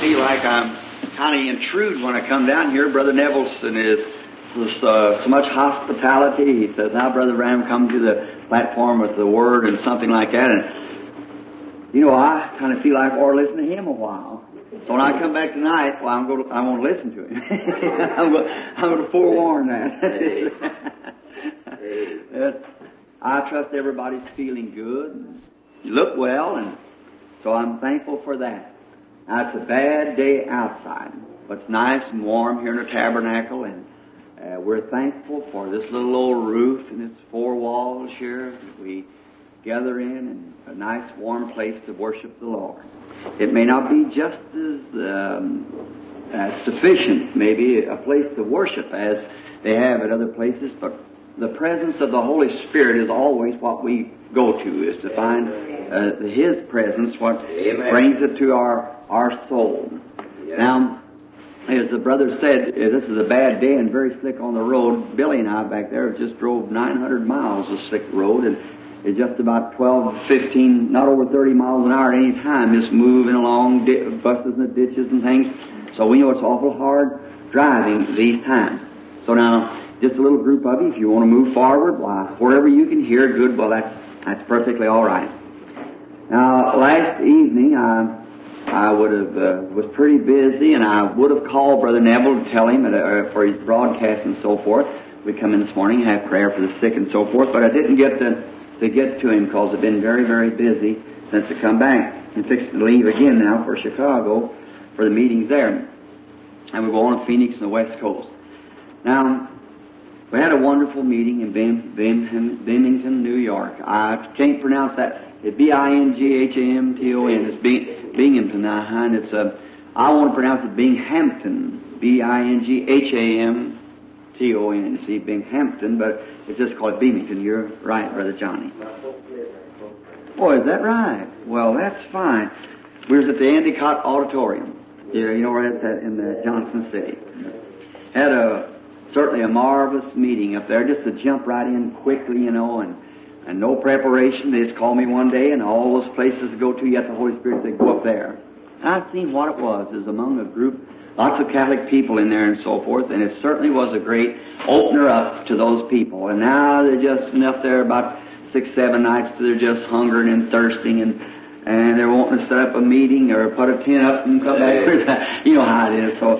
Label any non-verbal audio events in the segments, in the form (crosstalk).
feel like I'm kind of intrude when I come down here. Brother Nevilleson is with uh, so much hospitality. He says, now Brother Ram come to the platform with the word and something like that. And, you know, I kind of feel like to listen to him a while. So when I come back tonight, well, I'm going to, I won't listen to him. (laughs) I'm, going, I'm going to forewarn that. (laughs) I trust everybody's feeling good. And you look well, and so I'm thankful for that. Now, it's a bad day outside, but it's nice and warm here in the tabernacle, and uh, we're thankful for this little old roof and its four walls here that we gather in, and a nice warm place to worship the Lord. It may not be just as, um, sufficient, maybe a place to worship as they have at other places, but the presence of the Holy Spirit is always what we go to, is to find uh, His presence, what Amen. brings it to our, our soul. Yeah. Now, as the brother said, uh, this is a bad day and very slick on the road. Billy and I back there just drove 900 miles of slick road and it's just about 12, 15, not over 30 miles an hour at any time, just moving along, di- buses and the ditches and things. So we know it's awful hard driving these times. So now, just a little group of you, if you want to move forward, why, wherever you can hear good, well, that's, that's perfectly all right. Now, last evening, I, I would have, uh, was pretty busy and I would have called Brother Neville to tell him that, uh, for his broadcast and so forth. We come in this morning, have prayer for the sick and so forth, but I didn't get to, to get to him because I've been very, very busy since I come back and fixing to leave again now for Chicago for the meetings there. And we go on to Phoenix and the West Coast. Now, we had a wonderful meeting in Bim, Bim, Binghamton, New York. I can't pronounce that. It's B-I-N-G-H-A-M-T-O-N. It's Bing, Binghamton, uh, and it's uh, I want to pronounce it Binghamton. B-I-N-G-H-A-M-T-O-N. See, Binghamton, but it's just called Binghamton. You're right, Brother Johnny. Boy, is that right? Well, that's fine. We was at the Endicott Auditorium. Yeah, you know it's at in the Johnson City. Had a certainly a marvelous meeting up there, just to jump right in quickly, you know, and and no preparation. They just called me one day, and all those places to go to, yet the Holy Spirit to go up there. I've seen what it was. Is among a group, lots of Catholic people in there and so forth, and it certainly was a great opener up to those people. And now they're just enough there about six, seven nights, they're just hungering and thirsting and and they're wanting to set up a meeting or put a tent up and come back. (laughs) you know how it is. So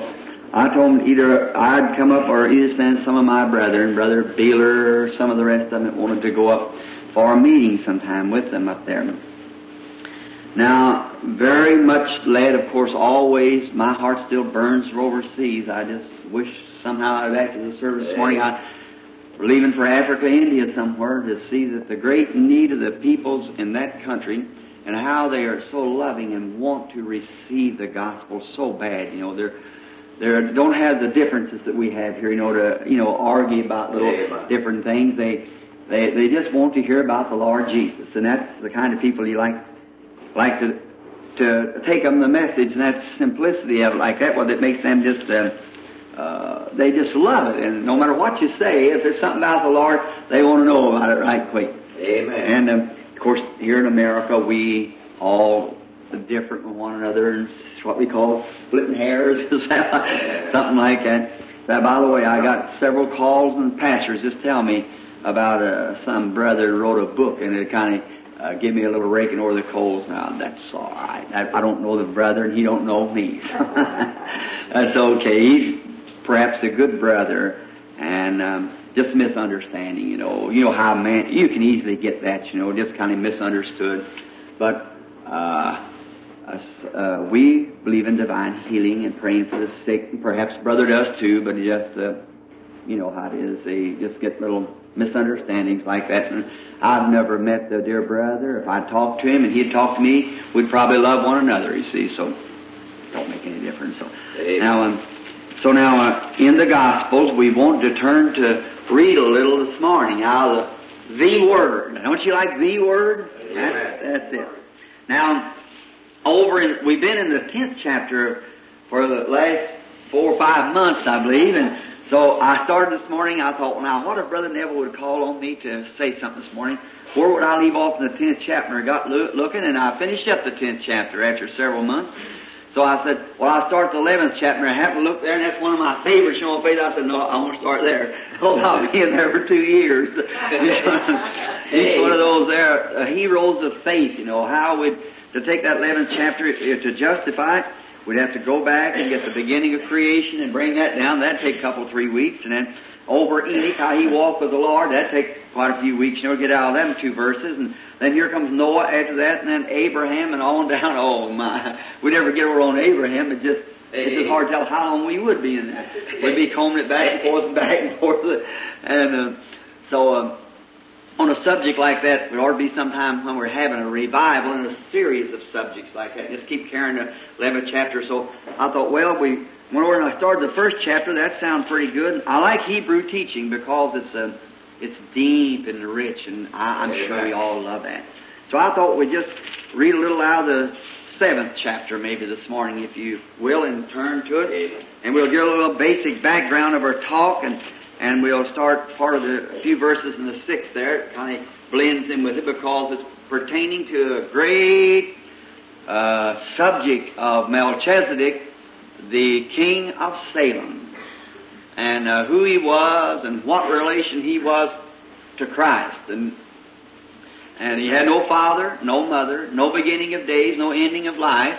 I told them either I'd come up or either send some of my brethren, Brother Beeler or some of the rest of them that wanted to go up for a meeting sometime with them up there. Now, very much led, of course, always, my heart still burns for overseas. I just wish somehow after the service this morning I were leaving for Africa, India somewhere to see that the great need of the peoples in that country and how they are so loving and want to receive the gospel so bad. You know, they're they don't have the differences that we have here. You know, to you know argue about little different things. They they they just want to hear about the Lord Jesus, and that's the kind of people you like like to to take them the message and that simplicity of it like that. Well, that makes them just. Uh, uh, they just love it, and no matter what you say, if there's something about the Lord, they want to know about it right quick. Amen. And um, of course, here in America, we all are different from one another, and it's what we call splitting hairs, (laughs) something like that. Now, by the way, I got several calls and pastors just tell me about uh, some brother wrote a book, and it kind of uh, give me a little raking over the coals. Now that's all right. I, I don't know the brother, and he don't know me. (laughs) that's okay. He's perhaps a good brother, and um, just misunderstanding. You know, you know how man you can easily get that. You know, just kind of misunderstood. But uh, uh, we believe in divine healing and praying for the sick. And perhaps brother does too, but just uh, you know how it is. They just get little misunderstandings like that. And I've never met the dear brother. If I talked to him and he'd talk to me, we'd probably love one another. You see, so it don't make any difference. So Amen. now, um, so now uh, in the Gospels, we want to turn to read a little this morning out of the, the Word. Don't you like the Word? That's, that's it. Now, over in, we've been in the tenth chapter for the last four or five months, I believe, and so I started this morning. I thought, well, now what if Brother Neville would call on me to say something this morning? Where would I leave off in the tenth chapter? I got loo- looking, and I finished up the tenth chapter after several months. So I said, well, I'll start the 11th chapter. I happened to look there, and that's one of my favorites on faith. I said, no, I want to start there. (laughs) Oh, I'll be in there for two years. (laughs) Each one of those there, uh, heroes of faith, you know, how would, to take that 11th chapter, uh, to justify it, we'd have to go back and get the beginning of creation and bring that down. That'd take a couple, three weeks. And then over Enoch, how he walked with the Lord, that'd take quite a few weeks, you know, get out of them two verses. And then here comes Noah after that, and then Abraham and on down. (laughs) Oh my, We'd never get on Abraham. It just, it's just hard to tell how long we would be in there. We'd be combing it back and forth and back and forth. And uh, so, uh, on a subject like that, it ought to be sometime when we're having a revival in a series of subjects like that. Just keep carrying the 11th chapter. So I thought, well, we when I started the first chapter, that sounds pretty good. I like Hebrew teaching because it's a, uh, it's deep and rich, and I, I'm sure we all love that. So I thought we'd just read a little out of the seventh chapter maybe this morning, if you will, and turn to it. And we'll get a little basic background of our talk, and, and we'll start part of the few verses in the sixth there. It kind of blends in with it because it's pertaining to a great uh, subject of Melchizedek, the king of Salem, and uh, who he was and what relation he was to Christ. And and he had no father, no mother, no beginning of days, no ending of life.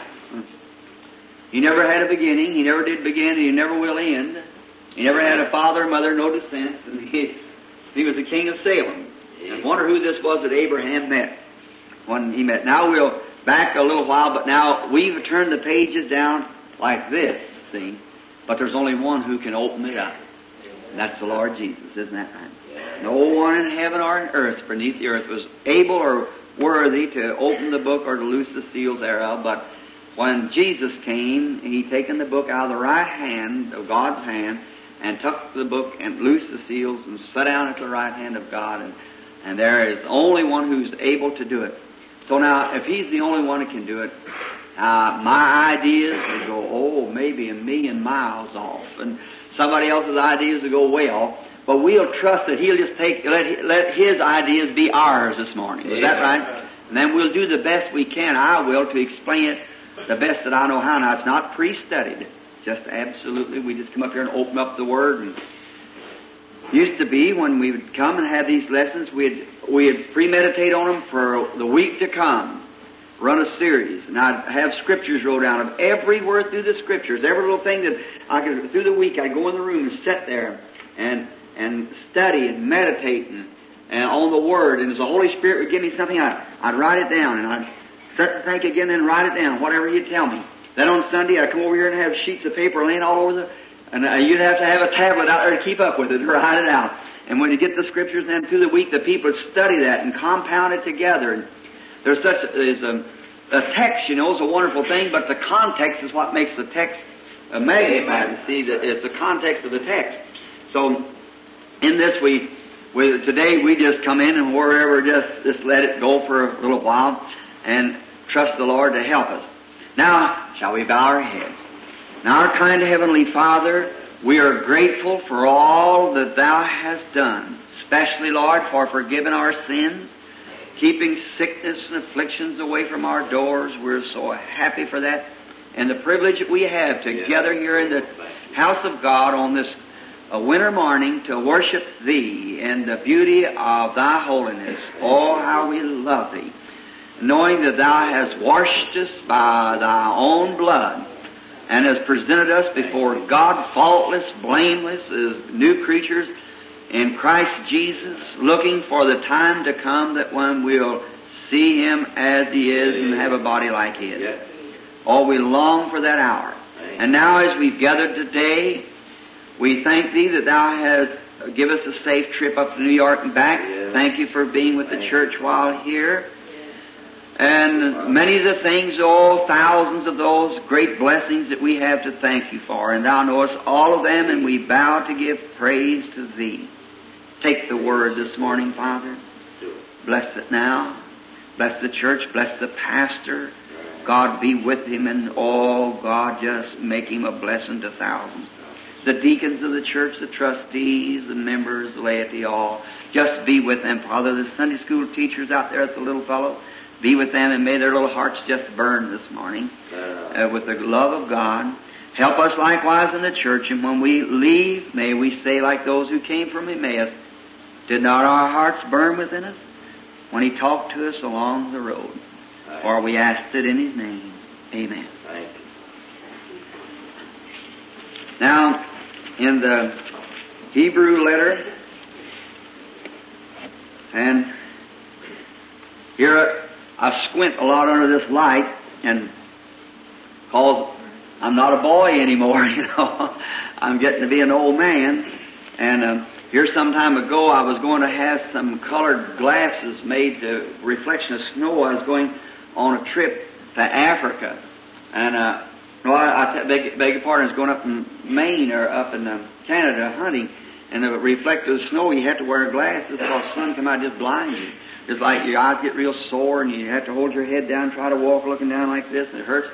He never had a beginning. He never did begin, and he never will end. He never had a father, or mother, no descent. And he, he was the king of Salem. I wonder who this was that Abraham met when he met. Now we'll back a little while, but now we've turned the pages down like this, see? But there's only one who can open it up. And that's the Lord Jesus, isn't that right? No one in heaven or in earth beneath the earth was able or worthy to open the book or to loose the seals thereof, but when Jesus came, he taken the book out of the right hand of God's hand and took the book and loosed the seals and sat down at the right hand of God and, and there is only one who's able to do it. So now, if he's the only one who can do it, uh, my ideas would go, oh, maybe a million miles off, and somebody else's ideas would go way off. But we'll trust that He'll just take, let, let His ideas be ours this morning. Is that right? And then we'll do the best we can, I will, to explain it the best that I know how. Now, it's not pre-studied. Just absolutely, we just come up here and open up the Word. And used to be when we would come and have these lessons, we'd, we'd premeditate on them for the week to come. Run a series, and I'd have scriptures rolled down of every word through the scriptures, every little thing that I could, through the week, I'd go in the room and sit there and and study and meditate and, and on the Word. And as the Holy Spirit would give me something, I'd, I'd write it down and I'd start to think again and write it down, whatever He'd tell me. Then on Sunday, I'd come over here and have sheets of paper laying all over the, and uh, you'd have to have a tablet out there to keep up with it, or hide it out. And when you get the scriptures, then through the week, the people would study that and compound it together. And there's such there's a, a text, you know, is a wonderful thing, but the context is what makes the text uh, magnified. See, that it's the context of the text. So in this we, we today we just come in and wherever just just let it go for a little while and trust the Lord to help us. Now, shall we bow our heads? Now, our kind Heavenly Father, we are grateful for all that Thou hast done, especially, Lord, for forgiving our sins, keeping sickness and afflictions away from our doors. We're so happy for that. And the privilege that we have together here in the house of God on this a winter morning to worship Thee in the beauty of Thy holiness. Oh, how we love Thee. Knowing that Thou hast washed us by Thy own blood and has presented us before God faultless, blameless, as new creatures in Christ Jesus, looking for the time to come that when we'll see Him as He is and have a body like His. Oh, we long for that hour. And now as we've gathered today, we thank Thee that Thou hast given us a safe trip up to New York and back. Thank You for being with the church while here. And many of the things, oh, thousands of those great blessings that we have to thank You for. And Thou knowest all of them, and we bow to give praise to Thee. Take the word this morning, Father. Bless it now. Bless the church. Bless the pastor. God be with him, and oh, God, just make him a blessing to thousands the deacons of the church, the trustees, the members, the laity, all. Just be with them, Father. The Sunday school teachers out there at the little fellow, be with them and may their little hearts just burn this morning uh, with the love of God. Help us likewise in the church, and when we leave, may we say like those who came from Emmaus, did not our hearts burn within us when he talked to us along the road? For we asked it in his name. Amen. Now, in the Hebrew letter, and here I squint a lot under this light, and cause I'm not a boy anymore, (laughs) you know. I'm getting to be an old man, and uh, here some time ago I was going to have some colored glasses made to reflection of snow. I was going on a trip to Africa, and uh, well, I, I t- beg, beg your pardon, I was going up in Maine or up in uh, Canada hunting, and the reflective snow, you have to wear glasses because the sun come out just blind you. It's like your eyes get real sore and you have to hold your head down, try to walk looking down like this, and it hurts.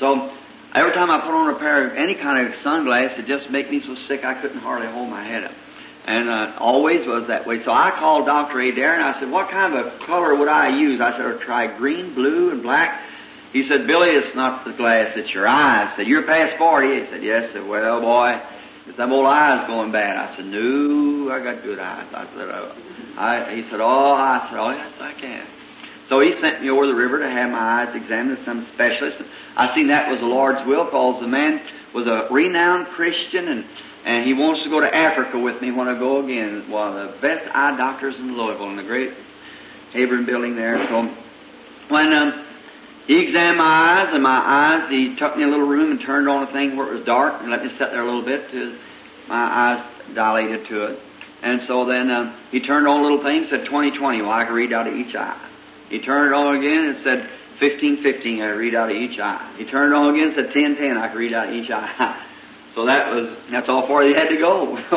So every time I put on a pair of any kind of sunglasses, it just make me so sick I couldn't hardly hold my head up. And uh, always was that way. So I called Dr. Adair and I said, what kind of a color would I use? I said, I'll try green, blue, and black. He said, Billy, it's not the glass, it's your eyes. I said, you're past 40. He said, yes. I said, well, boy, is them old eyes going bad? I said, no, I got good eyes. I said, oh. I, he said, oh, I said, oh, yes, I can. So he sent me over the river to have my eyes examined with some specialist. I seen that was the Lord's will because the man was a renowned Christian and, and he wants to go to Africa with me when I go again. One of the best eye doctors in Louisville in the great Heyburn building there. So when um, he examined my eyes and my eyes, he took me in a little room and turned on a thing where it was dark and let me sit there a little bit till my eyes dilated to it. And so then um, he turned on a little thing, said 2020. Well, I could read out of each eye. He turned it on again and said 1515. I could read out of each eye. He turned it on again and said 1010. I could read out of each eye. (laughs) So that was that's all far he had to go. (laughs)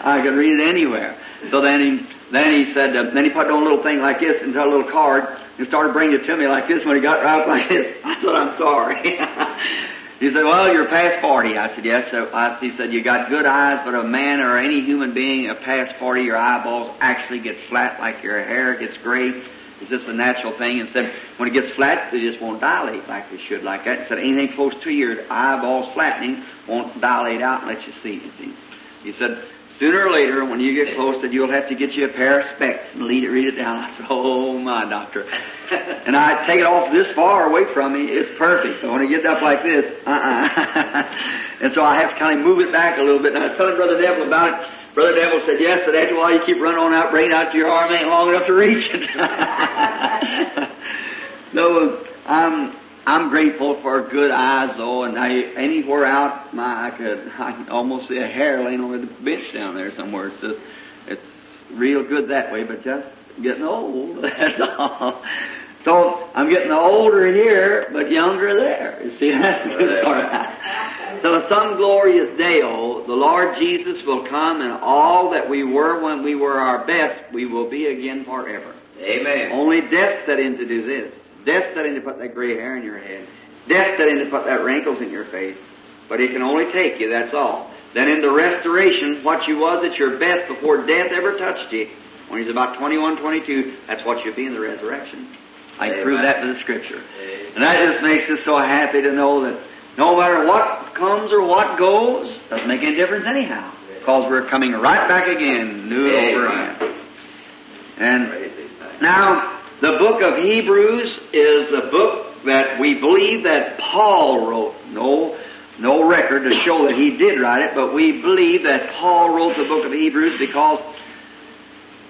I could read it anywhere. So then he then he said uh, then he put on a little thing like this into a little card and started bringing it to me like this. When he got right like this, (laughs) I said, "I'm sorry." (laughs) He said, well, you're past 40. I said, yes. So I, he said, you got good eyes, but a man or any human being of past 40, your eyeballs actually get flat like your hair gets gray. It's just a natural thing. And said, when it gets flat, they just won't dilate like they should like that. He said, anything close to your eyeballs flattening won't dilate out and let you see. See. He said, sooner or later, when you get close, that you'll have to get you a pair of specs and lead it, read it down. I said, oh my doctor. and I take it off this far away from me, it's perfect. But when it gets up like this, uh-uh. (laughs) and so I have to kind of move it back a little bit. And I was telling Brother Neville about it. Brother Neville said, yes, but after a while you keep running on out, bringing out your arm ain't long enough to reach it. (laughs) no, I'm, I'm grateful for good eyes though, and I, anywhere out, my, I could, (laughs) I can almost see a hair laying on the bench down there somewhere. It's just, it's real good that way, but just getting old, (laughs) that's all. So I'm getting older here, but younger there. You see, (laughs) that's good. Right. So some glorious day, oh, the Lord Jesus will come, and all that we were when we were our best, we will be again forever. Amen. Only death set in to do this. Death set in to put that gray hair in your head. Death set in to put that wrinkles in your face. But it can only take you, that's all. Then in the restoration, what you was at your best before death ever touched you, when he's about 21, 22, that's what you'll be in the resurrection. I can prove that to the scripture. And that just makes us so happy to know that no matter what comes or what goes, doesn't make any difference anyhow. Because we're coming right back again, new and over again. And now, the book of Hebrews is a book that we believe that Paul wrote. No, no record to show that he did write it, but we believe that Paul wrote the book of Hebrews because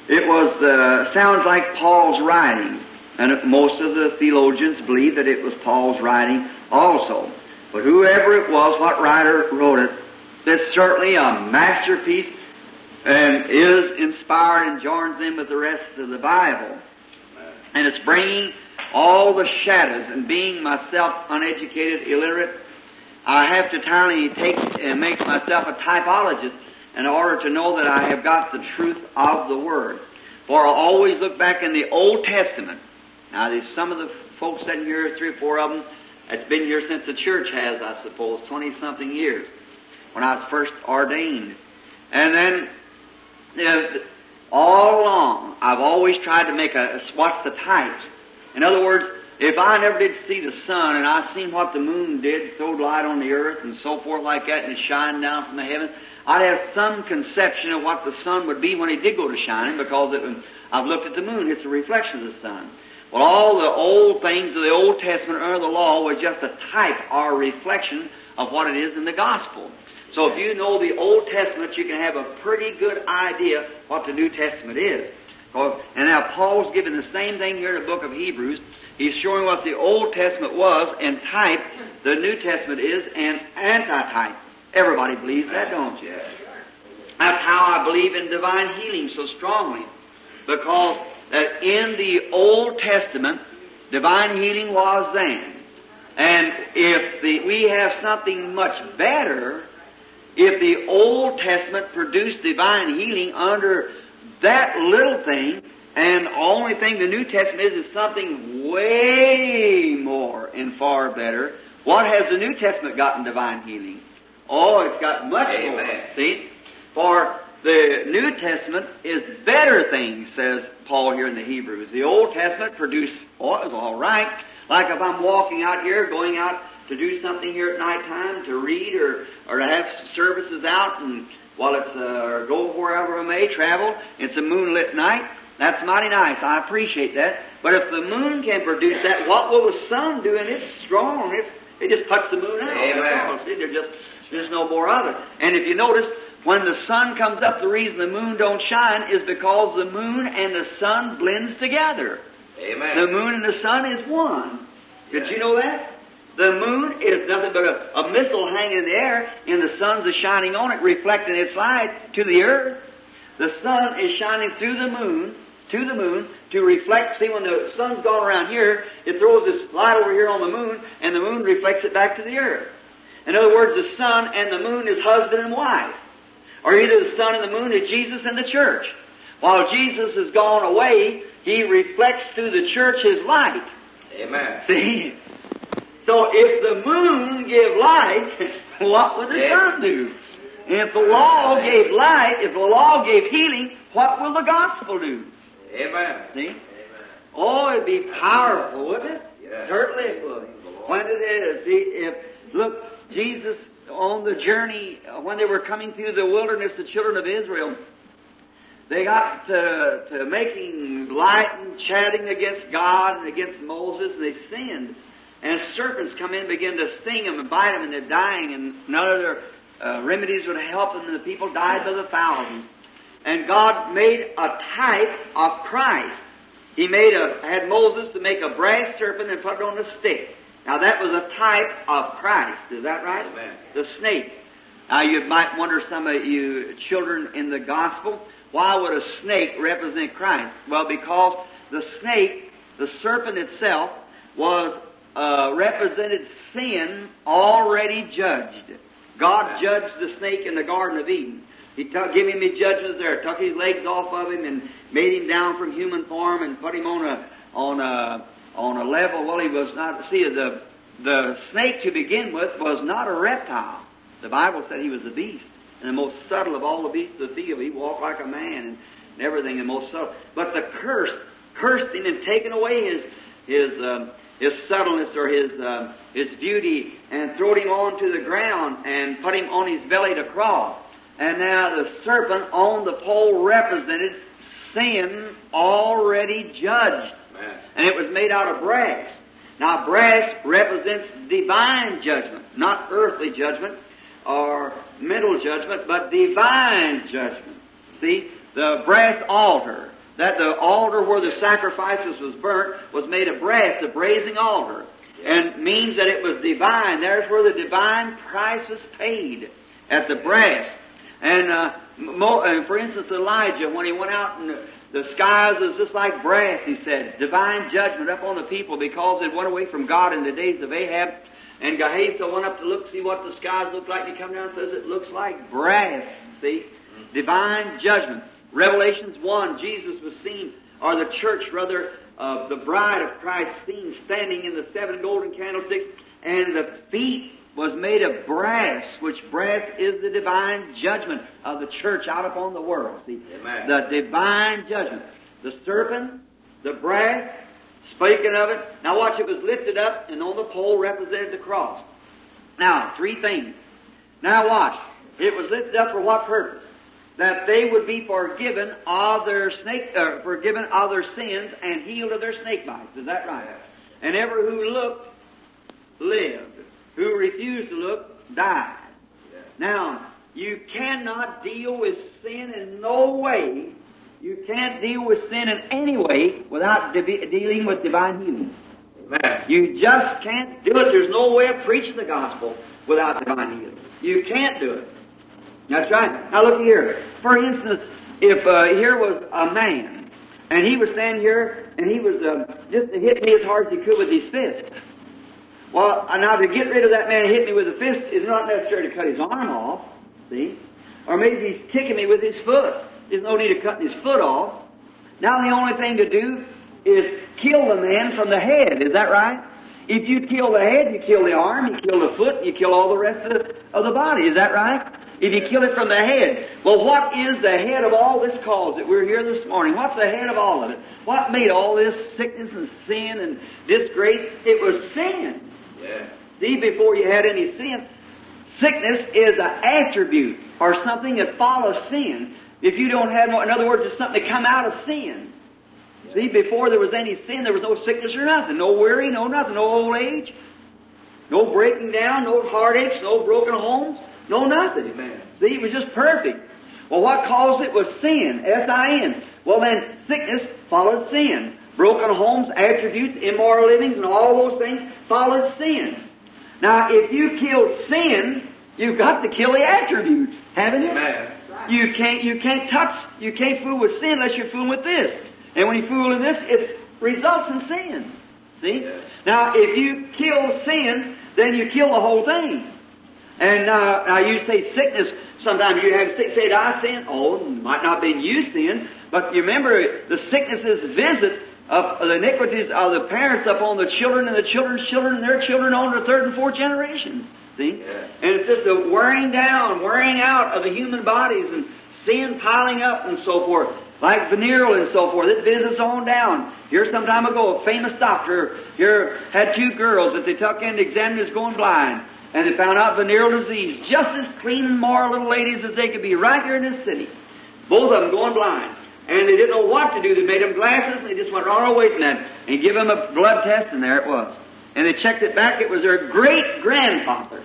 it was uh, sounds like Paul's writing. And most of the theologians believe that it was Paul's writing also. But whoever it was, what writer wrote it, it's certainly a masterpiece and is inspired and joins in with the rest of the Bible. And it's bringing all the shadows and being myself uneducated, illiterate, I have to entirely take and make myself a typologist in order to know that I have got the truth of the Word. For I always look back in the Old Testament now, there's some of the folks sitting here, three or four of them, that's been here since the church has, I suppose, 20 something years, when I was first ordained. And then, you know, all along, I've always tried to make a, what's the types? In other words, if I never did see the sun and I seen what the moon did, throw light on the earth and so forth like that, and it shined down from the heaven, I'd have some conception of what the sun would be when it did go to shining because it, I've looked at the moon, it's a reflection of the sun. Well, all the old things of the Old Testament or the law was just a type or a reflection of what it is in the gospel. So if you know the Old Testament, you can have a pretty good idea what the New Testament is. And now Paul's giving the same thing here in the book of Hebrews. He's showing what the Old Testament was in type, the New Testament is an antitype. Everybody believes that, don't you? That's how I believe in divine healing so strongly. Because that in the Old Testament, divine healing was then. And if the, we have something much better, if the Old Testament produced divine healing under that little thing, and the only thing the New Testament is is something way more and far better. What has the New Testament got in divine healing? Oh, it's got much Amen. more. See? For the New Testament is better things, says Paul here in the Hebrews. The Old Testament produced, oh, it was all right. Like if I'm walking out here, going out to do something here at night time, to read or, or to have services out and while it's, uh, or go wherever I may travel, it's a moonlit night. That's mighty nice. I appreciate that. But if the moon can produce that, what will the sun do? And it's strong. It's, it just puts the moon out. Amen. See, there's just, there's no more of it. And if you notice, when the sun comes up, the reason the moon don't shine is because the moon and the sun blends together. Amen. The moon and the sun is one. Did you know that? The moon is nothing but a, a missile hanging in the air, and the sun's is shining on it, reflecting its light to the earth. The sun is shining through the moon, to the moon, to reflect. See, when the sun's gone around here, it throws its light over here on the moon, and the moon reflects it back to the earth. In other words, the sun and the moon is husband and wife. Or either the sun and the moon is Jesus and the church. While Jesus has gone away, he reflects through the church his light. Amen. See? So if the moon gave light, (laughs) what would the sun do? If the law gave light, if the law gave healing, what will the gospel do? Amen. See? Oh, it'd be powerful, wouldn't it? Yes. Certainly it would. When it is, see, if, look, Jesus on the journey, uh, when they were coming through the wilderness, the children of Israel, they got to, to making light and chatting against God and against Moses, and they sinned. And serpents come in and begin to sting them and bite them, and they're dying, and none of their uh, remedies would help them, and the people died by the thousands. And God made a type of Christ. He made a, had Moses to make a brass serpent and put it on a stick. Now that was a type of Christ. Is that right? Amen. The snake. Now you might wonder, some of you children in the gospel, why would a snake represent Christ? Well, because the snake, the serpent itself, was uh, represented sin already judged. God judged the snake in the Garden of Eden. He took, gave him his judgments there, took his legs off of him, and made him down from human form, and put him on a on a on a level. Well, he was not. See, the the snake to begin with was not a reptile. The Bible said he was a beast, and the most subtle of all the beasts of the field. He walked like a man and, everything, the most subtle. But the curse cursed him and taken away his his um, his subtleness or his uh, his beauty, and throwed him onto the ground and put him on his belly to crawl. And now the serpent on the pole represented sin already judged. Amen. And it was made out of brass. Now brass represents divine judgment, not earthly judgment or mental judgment, but divine judgment. See, the brass altar, that the altar where the sacrifices was burnt was made of brass, the brazen altar. And means that it was divine. There's where the divine price was paid at the brass. And, uh, Mo, and for instance, Elijah, when he went out and the, skies was just like brass, he said, divine judgment up on the people because they went away from God in the days of Ahab. And Gehazi went up to look, see what the skies looked like, and he come down and says it looks like brass. See? Divine judgment. Revelations 1, Jesus was seen, or the church rather, uh, the bride of Christ seen standing in the seven golden candlesticks, and the feet was made of brass, which brass is the divine judgment of the church out upon the world. See, Amen. the divine judgment. The serpent, the brass, Speaking of it, now watch, it was lifted up and on the pole represented the cross. Now, three things. Now watch, it was lifted up for what purpose? That they would be forgiven of their snake, uh, forgiven of their sins and healed of their snake bites. Is that right? And ever who looked lived. Who refused to look died. Now, you cannot deal with sin in no way. You can't deal with sin in any way without de- dealing with divine healing. Amen. You just can't do it. There's no way of preaching the gospel without divine healing. You can't do it. That's right. Now look here. For instance, if uh, here was a man, and he was standing here, and he was uh, just hitting me as hard as he could with his fist. Well, uh, now to get rid of that man hitting me with a fist is not necessary to cut his arm off. See? Or maybe he's kicking me with his foot. There's no need of cutting his foot off. Now the only thing to do is kill the man from the head. Is that right? If you kill the head, you kill the arm, you kill the foot, you kill all the rest of the, of the body. Is that right? If you kill it from the head. Well, what is the head of all this cause that we're here this morning? What's the head of all of it? What made all this sickness and sin and disgrace? It was sin. Yeah. See, before you had any sin, sickness is an attribute or something that follows sin. If you don't have, in other words, it's something that come out of sin. See, before there was any sin, there was no sickness or nothing, no worry, no nothing, no old age, no breaking down, no heartaches, no broken homes, no nothing. Amen. See, it was just perfect. Well, what caused it was sin, S-I-N. Well, then sickness followed sin. Broken homes, attributes, immoral livings, and all those things followed sin. Now, if you kill sin, you've got to kill the attributes, haven't you? Amen. You can't, you can't touch, you can't fool with sin unless you're fooling with this. And when you fool with this, it results in sin. See? Yes. Now, if you kill sin, then you kill the whole thing. And uh, now you say sickness. Sometimes you have sick. Say, "Did I sin?" Oh, might not been you sin, but you remember the sicknesses visit of the iniquities of the parents upon the children and the children's children and their children on the third and fourth generation. See, Yeah. and it's just a wearing down, wearing out of the human bodies and sin piling up and so forth, like venereal and so forth. It visits on down. Here some time ago, a famous doctor here had two girls that they took in to examine as going blind. And they found out venereal disease, just as clean and moral little ladies as they could be right here in this city. Both of them going blind. And they didn't know what to do. They made them glasses and they just went right away from that and give them a blood test and there it was. And they checked it back. It was their great grandfather.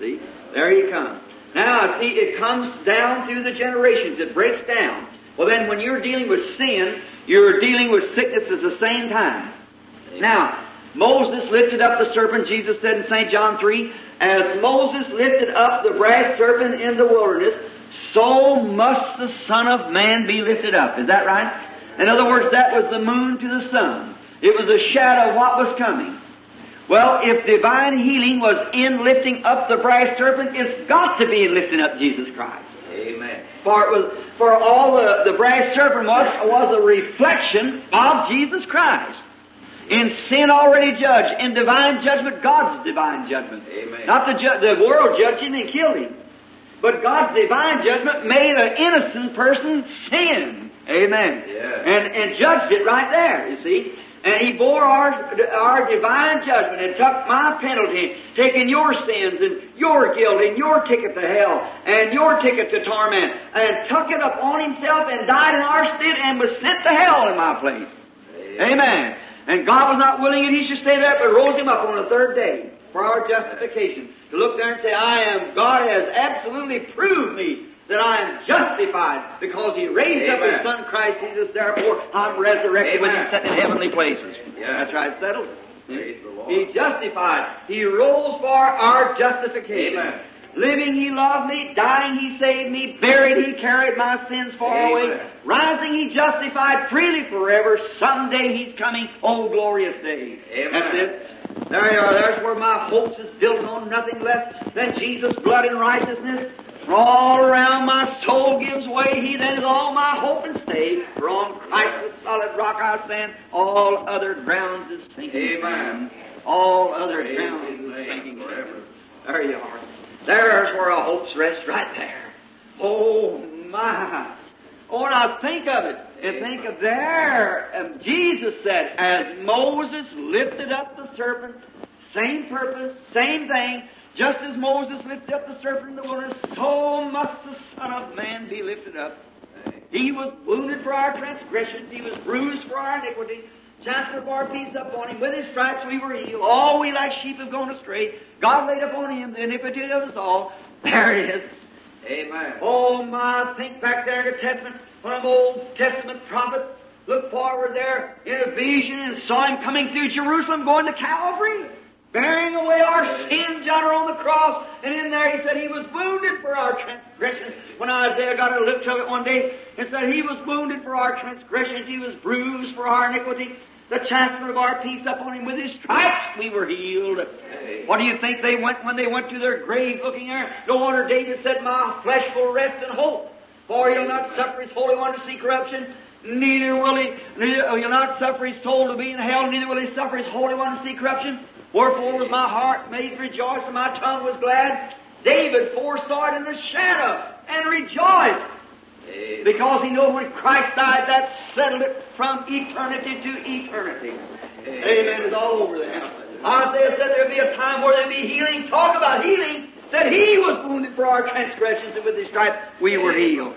See? There you come. Now, see, it comes down through the generations. It breaks down. Well, then, when you're dealing with sin, you're dealing with sickness at the same time. Now, Moses lifted up the serpent, Jesus said in St. John 3, as Moses lifted up the brass serpent in the wilderness, so must the Son of Man be lifted up. Is that right? In other words, that was the moon to the sun. It was a shadow of what was coming. Well, if divine healing was in lifting up the brass serpent, it's got to be in lifting up Jesus Christ. Amen. For it was, for all the, the brass serpent was, was a reflection of Jesus Christ. In sin already judged, in divine judgment, God's divine judgment. Amen. Not the, ju- the world judged him and killed him. But God's divine judgment made an innocent person sin. Amen. Yeah. And, and judged it right there, you see. And he bore our, our divine judgment and took my penalty, taking your sins and your guilt and your ticket to hell and your ticket to torment and took it upon himself and died in our stead and was sent to hell in my place. Amen. And God was not willing that he should stay there, but rose him up on the third day for our justification. To look there and say, I am, God has absolutely proved me that I am justified because he raised up his son Christ Jesus, therefore I'm resurrected with him Amen. set in heavenly places. Yeah. That's right, settled. Praise the Lord. He justified. He rose for our justification. Amen. Living, He loved me. Dying, He saved me. Buried, He carried my sins far Amen. away. Rising, He justified freely forever. Someday He's coming. Oh, glorious day. Amen. That's it. There you are. There's where my hopes is built on nothing less than Jesus' blood and righteousness. For all around my soul gives way. He then is all my hope and stay. For on Christ the solid rock I stand. All other grounds is sinking. Amen. All other Praise grounds is sinking. forever. There you are. There's where our hopes rest right there. Oh my. Oh, now think of it. And think of there, And Jesus said, as Moses lifted up the serpent, same purpose, same thing, just as Moses lifted up the serpent in the wilderness, so must the Son of Man be lifted up. He was wounded for our transgressions, he was bruised for our iniquity. Chastisement of our peace upon him. With his stripes we were healed. All we like sheep have gone astray. God laid upon him the iniquity of us all. (laughs) There he is. Amen. Oh my, think back there in the Testament, an Old Testament prophet looked forward there in a vision and saw him coming through Jerusalem going to Calvary, bearing away our sins yonder on the cross. And in there he said he was wounded for our transgressions. When Isaiah got a lift of it one day, it said he was wounded for our transgressions, he was bruised for our iniquity. The chastisement of our peace up on him with his stripes we were healed. What do you think they went when they went to their grave looking there? No wonder David said, My flesh will rest in hope. For he'll not suffer his Holy One to see corruption, neither will he, neither, he'll not suffer his soul to be in hell, neither will he suffer his Holy One to see corruption. Wherefore was my heart made rejoice, and my tongue was glad. David foresaw it in the shadow, and rejoiced. Because he knew when Christ died, that settled it from eternity to eternity. Amen. It's all over there. Isaiah said there'd be a time where there'd be healing. Talk about healing. Said he was wounded for our transgressions, and with his stripes we were healed.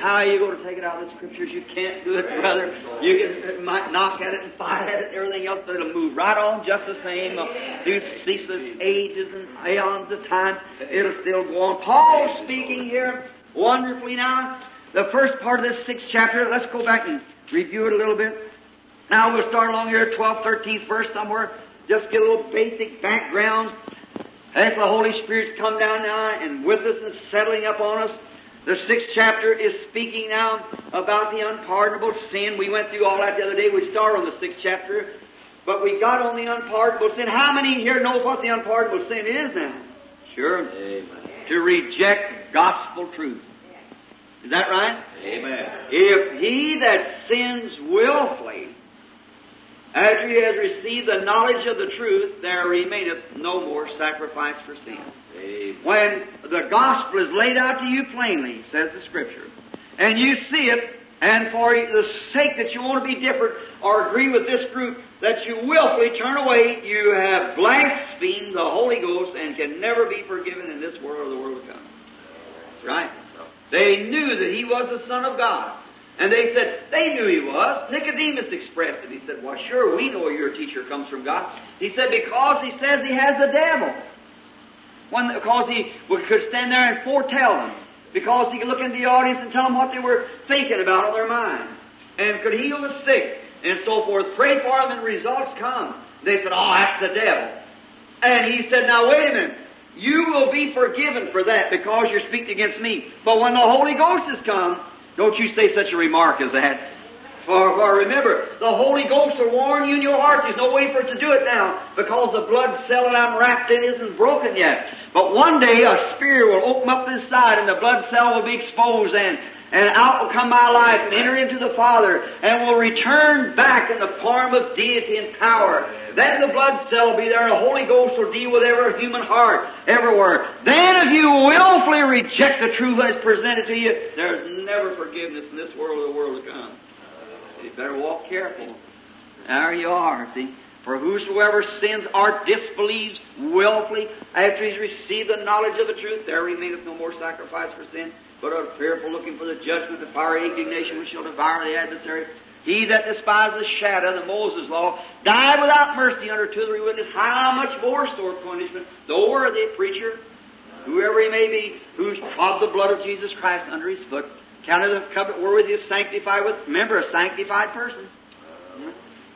How are you going to take it out of the scriptures? You can't do it, brother. You can might knock at it and fight at it and everything else, but it'll move right on just the same uh, through ceaseless ages and aeons of time. It'll still go on. Paul speaking here wonderfully now. The first part of this sixth chapter, let's go back and review it a little bit. Now we'll start along here, 12th, 13th verse somewhere. Just get a little basic background. As the Holy Spirit's come down now and with us and settling up on us. The sixth chapter is speaking now about the unpardonable sin. We went through all that the other day. We started on the sixth chapter, but we got on the unpardonable sin. How many here know what the unpardonable sin is now? Sure. Amen. To reject gospel truth. Is that right? Amen. If he that sins willfully, after he has received the knowledge of the truth, there remaineth no more sacrifice for sin. Amen. When the gospel is laid out to you plainly, says the scripture, and you see it, and for the sake that you want to be different or agree with this group, that you willfully turn away, you have blasphemed the Holy Ghost and can never be forgiven in this world or the world to come. Right? They knew that he was the Son of God. And they said, they knew he was. Nicodemus expressed it. He said, well, sure, we know your teacher comes from God. He said, because he says he has the devil. One, because he could stand there and foretell them. Because he could look into the audience and tell them what they were thinking about on their mind. And could heal the sick and so forth. Pray for them and results come. They said, oh, that's the devil. And he said, now wait a minute. You will be forgiven for that because you're speaking against me. But when the Holy Ghost has come, don't you say such a remark as that. For, for remember, the Holy Ghost will warn you in your heart. There's no way for it to do it now because the blood cell that I'm wrapped in isn't broken yet. But one day a spear will open up this side and the blood cell will be exposed and and out will come my life and enter into the Father and will return back in the form of deity and power. Then the blood cell will be there and the Holy Ghost will deal with every human heart everywhere. Then if you willfully reject the truth that's presented to you, there's never forgiveness in this world or the world to come. Uh, you better walk careful. There you are, see. For whosoever sins or disbelieves willfully after he's received the knowledge of the truth, there remaineth no more sacrifice for sin, but a fearful looking for the judgment, the fiery indignation which shall devour the adversary. He that despises the shadow the Moses law died without mercy under two or three witnesses. How much more sore punishment, though worthy, preacher, whoever he may be, who's trod the blood of Jesus Christ under his foot, counted the covenant wherewith he is sanctified with. Remember, a sanctified person.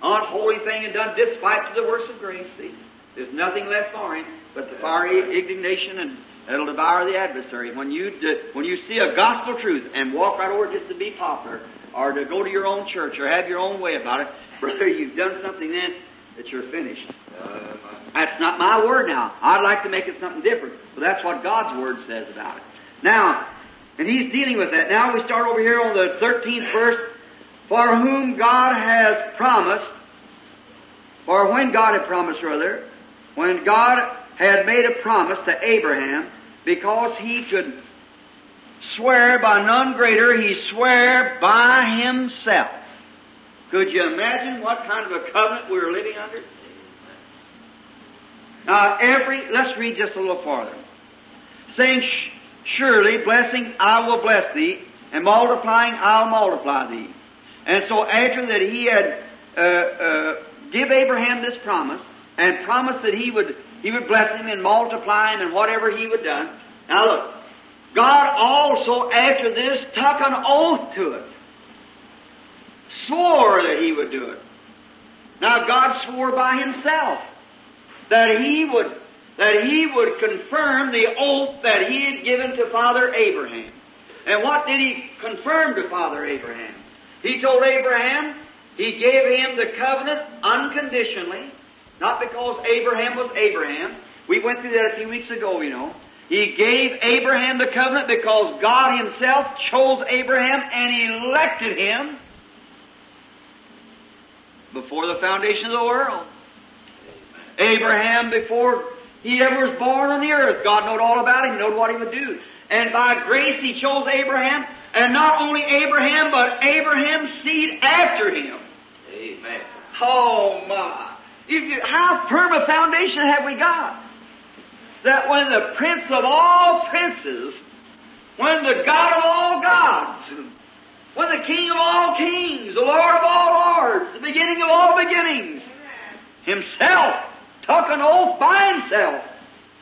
Unholy thing and done despite to the works of grace. See, there's nothing left for him but the fiery indignation and it'll devour the adversary. When you do, when you see a gospel truth and walk right over just to be popular or to go to your own church or have your own way about it, (laughs) brother, you've done something then that you're finished. That's not my word now. I'd like to make it something different, but that's what God's word says about it. Now, and he's dealing with that. Now we start over here on the 13th verse. For whom God has promised, or when God had promised rather, when God had made a promise to Abraham, because he should swear by none greater, he swear by himself. Could you imagine what kind of a covenant we were living under? Now, every, let's read just a little farther. Saying, surely blessing I will bless thee, and multiplying I'll multiply thee. And so after that he had uh, uh, give Abraham this promise, and promised that he would he would bless him and multiply him and whatever he would done. Now look, God also after this took an oath to it, swore that he would do it. Now God swore by himself that he would that he would confirm the oath that he had given to Father Abraham. And what did he confirm to Father Abraham? He told Abraham, he gave him the covenant unconditionally, not because Abraham was Abraham. We went through that a few weeks ago, you know. He gave Abraham the covenant because God himself chose Abraham and elected him before the foundation of the world. Abraham, before he ever was born on the earth, God knew all about him, knew what he would do. And by grace he chose Abraham, and not only Abraham, but Abraham's seed after him. Amen. Oh my. You, how firm a foundation have we got? That when the Prince of all princes, when the God of all gods, when the King of all kings, the Lord of all lords, the beginning of all beginnings, himself took an oath by himself,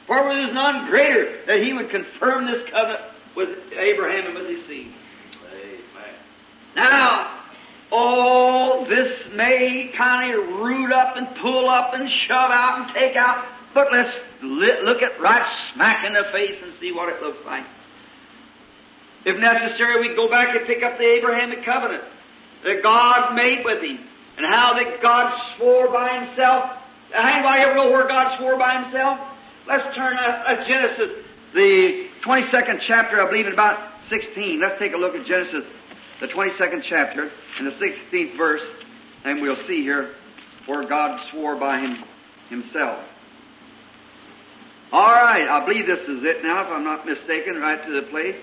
for there is none greater that he would confirm this covenant with Abraham and with his seed. Amen. Now, oh, this may kind of root up and pull up and shove out and take out, but let's look at right smack in the face and see what it looks like. If necessary, we go back and pick up the Abrahamic covenant that God made with him, and how that God swore by himself. Anybody ever know where God swore by himself? Let's turn to uh, Genesis, the 22nd chapter, I believe, in about 16. Let's take a look at Genesis, the 22nd chapter, and the 16th verse, and we'll see here where God swore by him himself. All right, I believe this is it now, if I'm not mistaken, right to the place.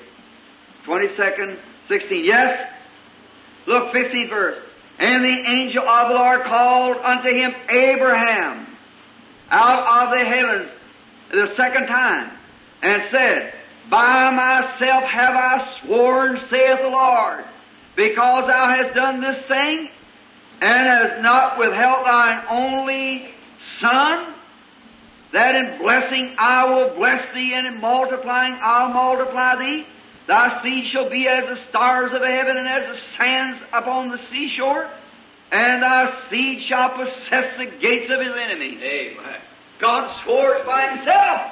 22nd, 16. Yes? Look, 15th verse. And the angel of the Lord called unto him Abraham out of the heavens the second time and said, By myself have I sworn, saith the Lord, because thou hast done this thing and hast not withheld thine only son, that in blessing I will bless thee, and in multiplying I'll multiply thee. Thy seed shall be as the stars of heaven and as the sands upon the seashore, and thy seed shall possess the gates of his enemies. Amen. God swore it by himself.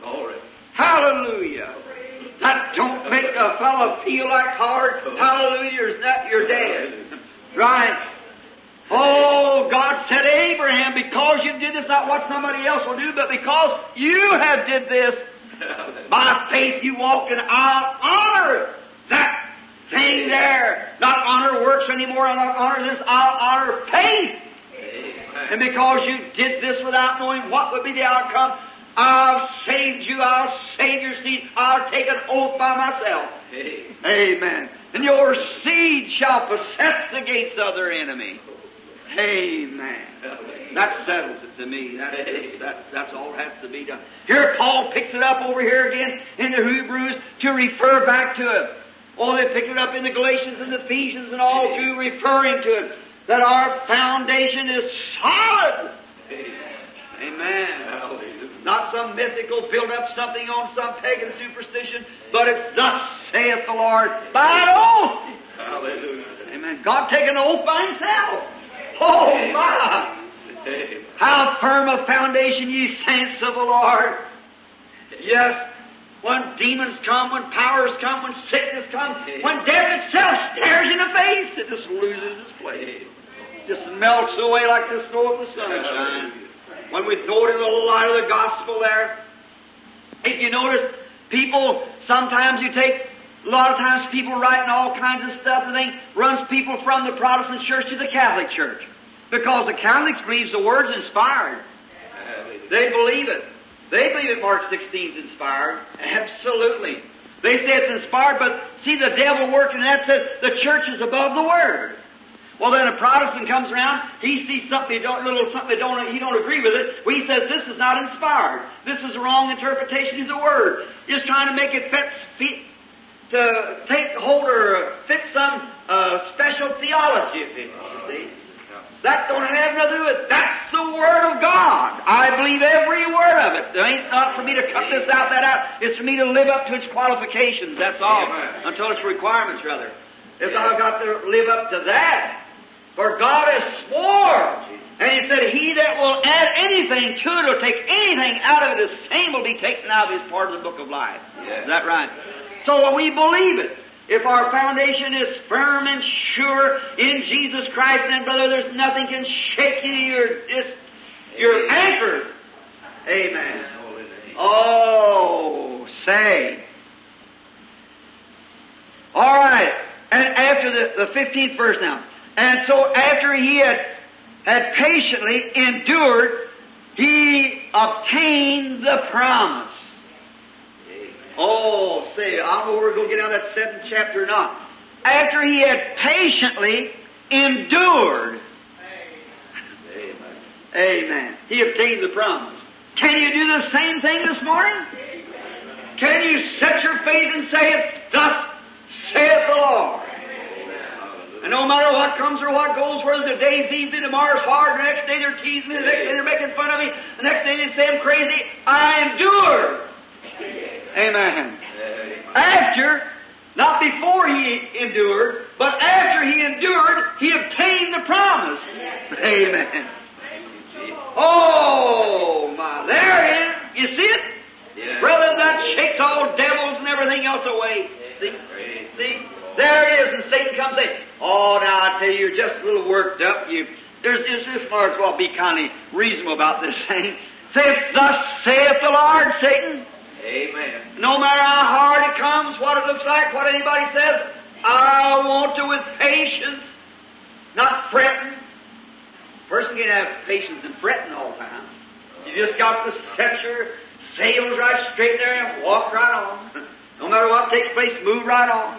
Glory. Hallelujah. That don't make a fellow feel like hard. Hallelujah, you're, that, you're dead. Right. Oh, God said, Abraham, because you did this, not what somebody else will do, but because you have did this, by faith you walk and I'll honor that thing there. Not honor works anymore, I'll not honor this, I'll honor faith. And because you did this without knowing what would be the outcome, I've saved you, I'll save your seed, I'll take an oath by myself. Amen. Amen. And your seed shall possess the gates of their enemy. Amen. That settles it to me. That, that, that's all that has to be done. Here Paul picks it up over here again in the Hebrews to refer back to it. Oh, they picked it up in the Galatians and the Ephesians and all too, referring to it. That our foundation is solid. Amen. Hallelujah. Not some mythical build up something on some pagan superstition, but it's thus saith the Lord by an oath. Hallelujah. Amen. God taking an oath by himself. Oh my! Amen. How firm a foundation, ye saints of the Lord. Yes, when demons come, when powers come, when sickness comes, when death itself stares in the face, it just loses its place. Just melts away like the snow of the sunshine. When we throw it in the light of the gospel there. If you notice, people, sometimes you take, a lot of times people writing all kinds of stuff and thing runs people from the Protestant church to the Catholic church. Because the Catholics believe the word's inspired. They believe it. They believe that Mark 16 is inspired. Absolutely. They say it's inspired, but see the devil working that says the church is above the Word. Well, then a Protestant comes around, he sees something, don't, little something, don't, he don't agree with it. Well, he says this is not inspired. This is a wrong interpretation of the Word. He's trying to make it fit, fit to take hold or fit some uh, special theology of it. You see, that don't have nothing to do with it. That's the Word of God. I believe every word of it. It ain't not for me to cut this out, that out. It's for me to live up to its qualifications. That's all. Until its requirements, rather. If I've got to live up to that, for God has sworn. And He said, He that will add anything to it or take anything out of it, the same will be taken out of his part of the book of life. Yes. Is that right? So we believe it. If our foundation is firm and sure in Jesus Christ, then brother, there's nothing can shake you. You're just, you're anchored. Amen. Oh, say. All right. And after the, the 15th verse now. And so after he had, had patiently endured, he obtained the promise. Oh, say, I don't know we're going to get out of that seventh chapter or not. After he had patiently endured, Amen. Amen. He obtained the promise. Can you do the same thing this morning? Can you set your faith and say it, thus saith the Lord? And no matter what comes or what goes, whether the day's easy, tomorrow's hard, the next day they're teasing me, the next day they're making fun of me, the next day they say I'm crazy, I endure. Amen. Amen. After, not before he endured, but after he endured, he obtained the promise. Amen. Oh my, there it is. You see it? Brother, that shakes all devils and everything else away. See? See? There it is, and Satan comes in. Oh, now I tell you, you're just a little worked up. You, there's, there's this far as well be kind of reasonable about this thing. Saith, thus saith the Lord, Satan. Amen. No matter how hard it comes, what it looks like, what anybody says, I want to with patience, not fretting. Person can have patience and fretting all the time. You just got to set your sails right straight there and walk right on. (laughs) No matter what takes place, move right on.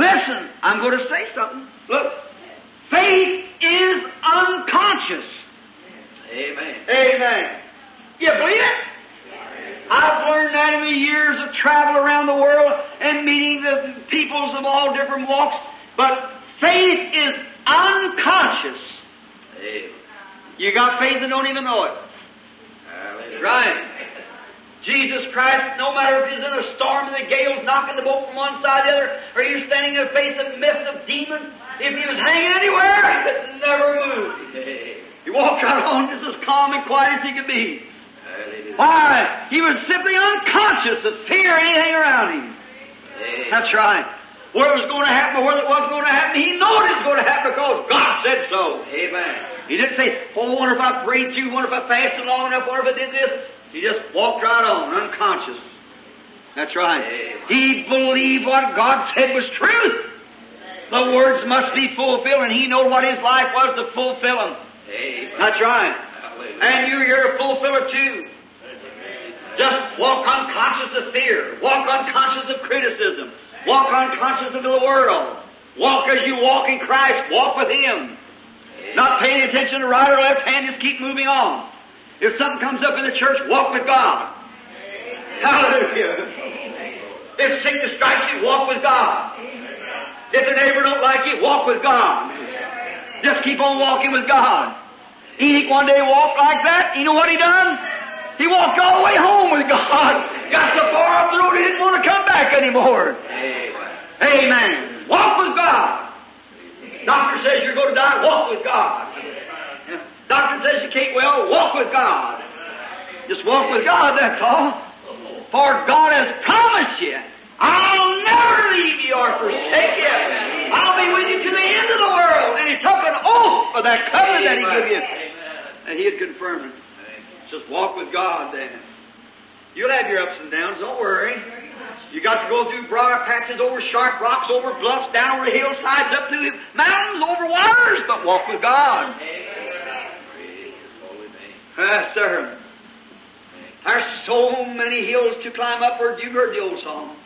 Listen, I'm going to say something. Look, faith is unconscious. Amen. Amen. You believe it? I've learned that in the years of travel around the world and meeting the peoples of all different walks. But faith is unconscious. You got faith and don't even know it. Right. Jesus Christ, no matter if he's in a storm and the gale's knocking the boat from one side to the other, or you're standing in the face of mist of demons, if he was hanging anywhere, it never moved. He walked right on just as calm and quiet as he could be. Why? He was simply unconscious of fear or anything around him. That's right. Where it was going to happen or whether it wasn't going to happen, he knew it was going to happen because God said so. Amen. He didn't say, oh, wonder if I prayed too, wonder if I fasted long enough, wonder if I did this. He just walked right on, unconscious. That's right. Amen. He believed what God said was truth. The words must be fulfilled, and he knew what his life was to fulfill them. Amen. That's right. Hallelujah. And you, you're a fulfiller too. Just walk unconscious of fear. Walk unconscious of criticism. Walk unconscious of the world. Walk as you walk in Christ. Walk with Him. Not paying attention to right or left hand, just keep moving on. If something comes up in the church, walk with God. Hallelujah. If sickness strikes you, walk with God. If the neighbor don't like you, walk with God. Just keep on walking with God. Enoch one day walked like that. You know what he done? He walked all the way home with God. Got so far up the road he didn't want to come back anymore. Amen. Amen. Walk with God. Doctor says you're going to die. Walk with God. Doctor says you can't well. Walk with God. Just walk with God. That's all. For God has promised you, I'll never leave you or forsake you. I'll be with you to the end of the world. And He took an oath for that covenant that He gave you. And He had confirmed it. Just walk with God then. You'll have your ups and downs, don't worry. You got to go through briar patches, over sharp rocks, over bluffs, down over hillsides, up through mountains, over waters, but walk with God. Name. Yes, sir. There's so many hills to climb upward. You've heard the old song.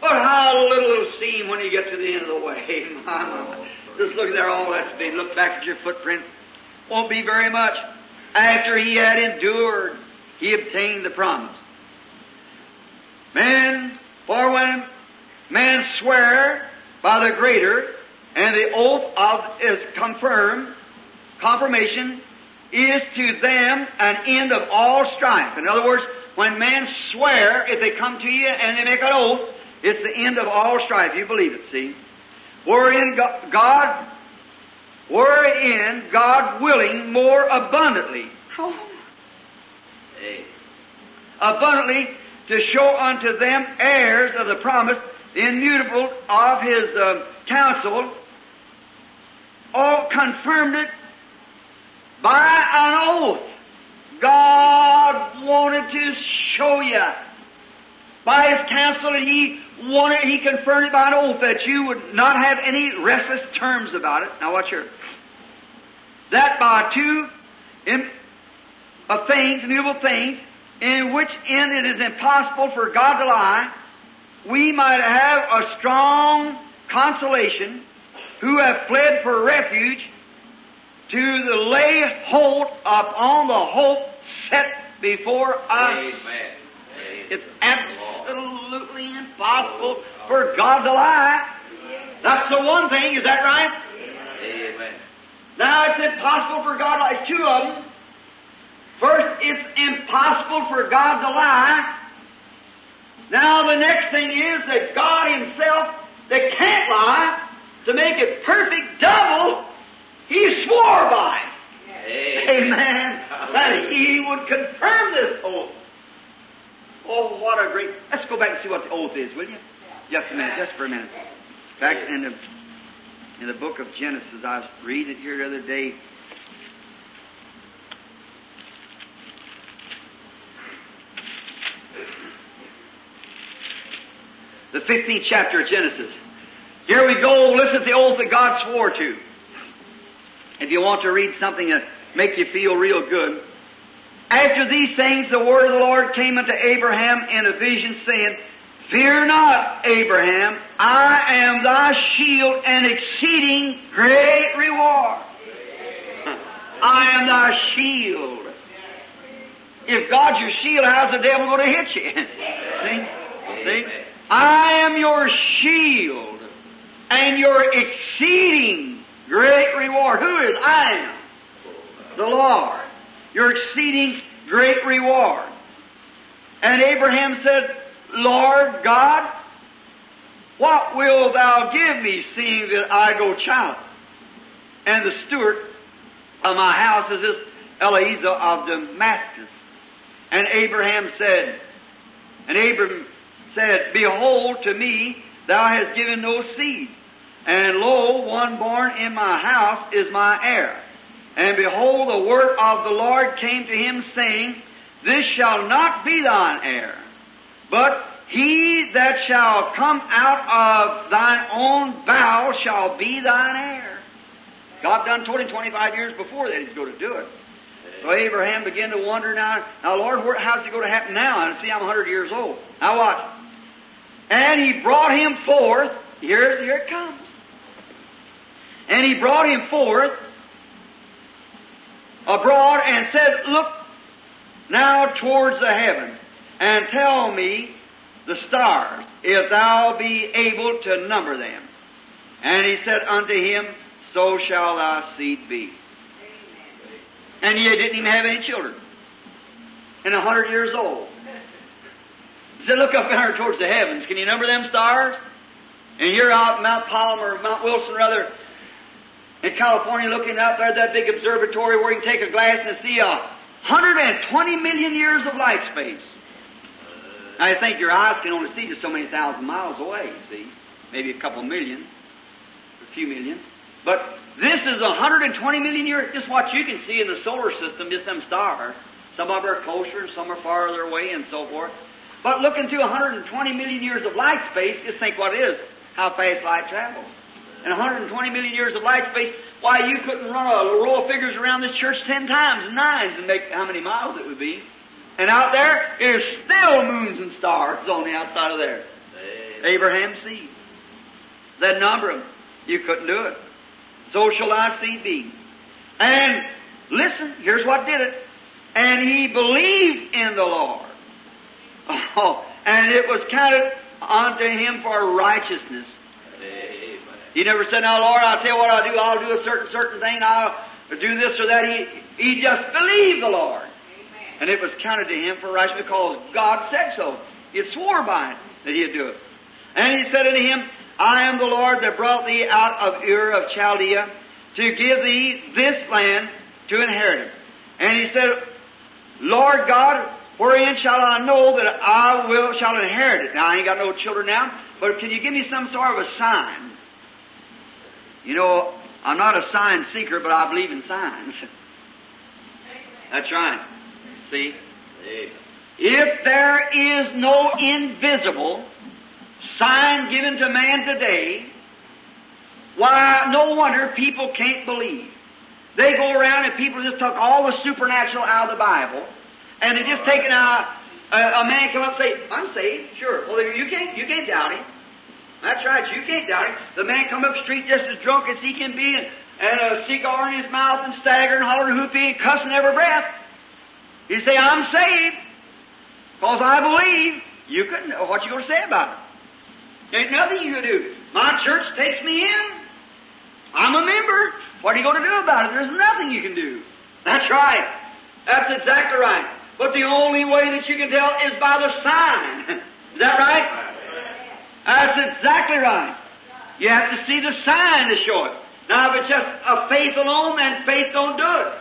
But how little it'll seem when you get to the end of the way. (laughs) My, my. Oh, Just look at there, all that's been. Look back at your footprint. Won't be very much. After he had endured, he obtained the promise. Man, for when men swear by the greater, and the oath of is confirmed, confirmation is to them an end of all strife. In other words, when men swear, if they come to you and they make an oath, it's the end of all strife. You believe it, see? Wherein God, wherein God willing more abundantly, Hey. abundantly to show unto them heirs of the promise, the immutable of his um, counsel, all confirmed it by an oath. God wanted to show you by his counsel and he wanted, he confirmed it by an oath that you would not have any restless terms about it. Now watch here. That by two of things, immutable things, in which end it is impossible for God to lie, we might have a strong consolation who have fled for refuge to the lay hold upon the hope set before us. Amen. It's absolutely impossible for God to lie. That's the one thing, is that right? Amen. Now it's impossible for God to lie. Two of them. First, it's impossible for God to lie. Now the next thing is that God Himself, that can't lie, to make it perfect double, He swore by it. Amen. Amen. That He would confirm this oath. Oh, what a great... Let's go back and see what the oath is, will you? Just a minute, just for a minute. Back in the, in the book of Genesis, I was reading it here the other day. The 15th chapter of Genesis. Here we go. Listen to the oath that God swore to. If you want to read something that make you feel real good. After these things, the word of the Lord came unto Abraham in a vision, saying, Fear not, Abraham, I am thy shield and exceeding great reward. (laughs) I am thy shield. If God's your shield, how's the devil going to hit you? (laughs) See? See? I am your shield and your exceeding great reward. Who is I am? The Lord. Your exceeding great reward. And Abraham said, Lord God, what will thou give me, seeing that I go child? And the steward of my house is this Eliezer of Damascus. And Abraham said, and Abraham said, Behold, to me thou hast given no seed, and lo, one born in my house is my heir. And behold, the word of the Lord came to him, saying, This shall not be thine heir, but he that shall come out of thine own bowels shall be thine heir. God done told him 25 years before that he's going to do it. So Abraham began to wonder now, now Lord, where, how's it going to happen now? And see, I'm 100 years old. Now watch. And he brought him forth. Here, here it comes. And he brought him forth abroad and said, Look now towards the heavens and tell me the stars, if thou be able to number them. And he said unto him, So shall thy seed be. And he didn't even have any children. And a hundred years old. He said, Look up there towards the heavens. Can you number them stars? And you're out Mount Palomar, Mount Wilson, rather, in California, looking out there at that big observatory where you can take a glass and see a 120 million years of light space. Now, I think your eyes can only see just so many thousand miles away, you see. Maybe a couple million, a few million. But this is 120 million years, just what you can see in the solar system, just them stars. Some of them are closer and some are farther away and so forth. But look into 120 million years of light space, just think what it is, how fast light travels. In 120 million years of light space, why you couldn't run a row of figures around this church ten times, nines, and make how many miles it would be. And out there is still moons and stars on the outside of there. Abraham's seed. That number of them. You couldn't do it. So shall thy seed be. And listen, here's what did it. And he believed in the Lord. (laughs) Oh, and it was counted unto him for righteousness. Amen. He never said, now Lord, I'll tell you what I'll do. I'll do a certain, certain thing. I'll do this or that. He, he just believed the Lord. And it was counted to him for righteousness because God said so. He had swore by it that he'd do it. And he said unto him, I am the Lord that brought thee out of Ur of Chaldea to give thee this land to inherit it. And he said, Lord God, wherein shall I know that I will shall inherit it? Now I ain't got no children now, but can you give me some sort of a sign? You know, I'm not a sign seeker, but I believe in signs. That's right. See? If there is no invisible sign given to man today, why, no wonder people can't believe. They go around and people just took all the supernatural out of the Bible, and they just taken out a, a man come up and say, "I'm saved." Sure. Well, you can't. You can't doubt him. That's right. You can't doubt him. The man come up the street just as drunk as he can be, and, and a cigar in his mouth, and staggering, hollering, hooping, and cussing every breath. You say, "I'm saved," because I believe. You couldn't. What you going to say about it? Ain't nothing you can do. My church takes me in. I'm a member. What are you going to do about it? There's nothing you can do. That's right. That's exactly right. But the only way that you can tell is by the sign. (laughs) Is that right? Ah, that's exactly right. You have to see the sign to show it. Now, if it's just a faith alone, then faith don't do it.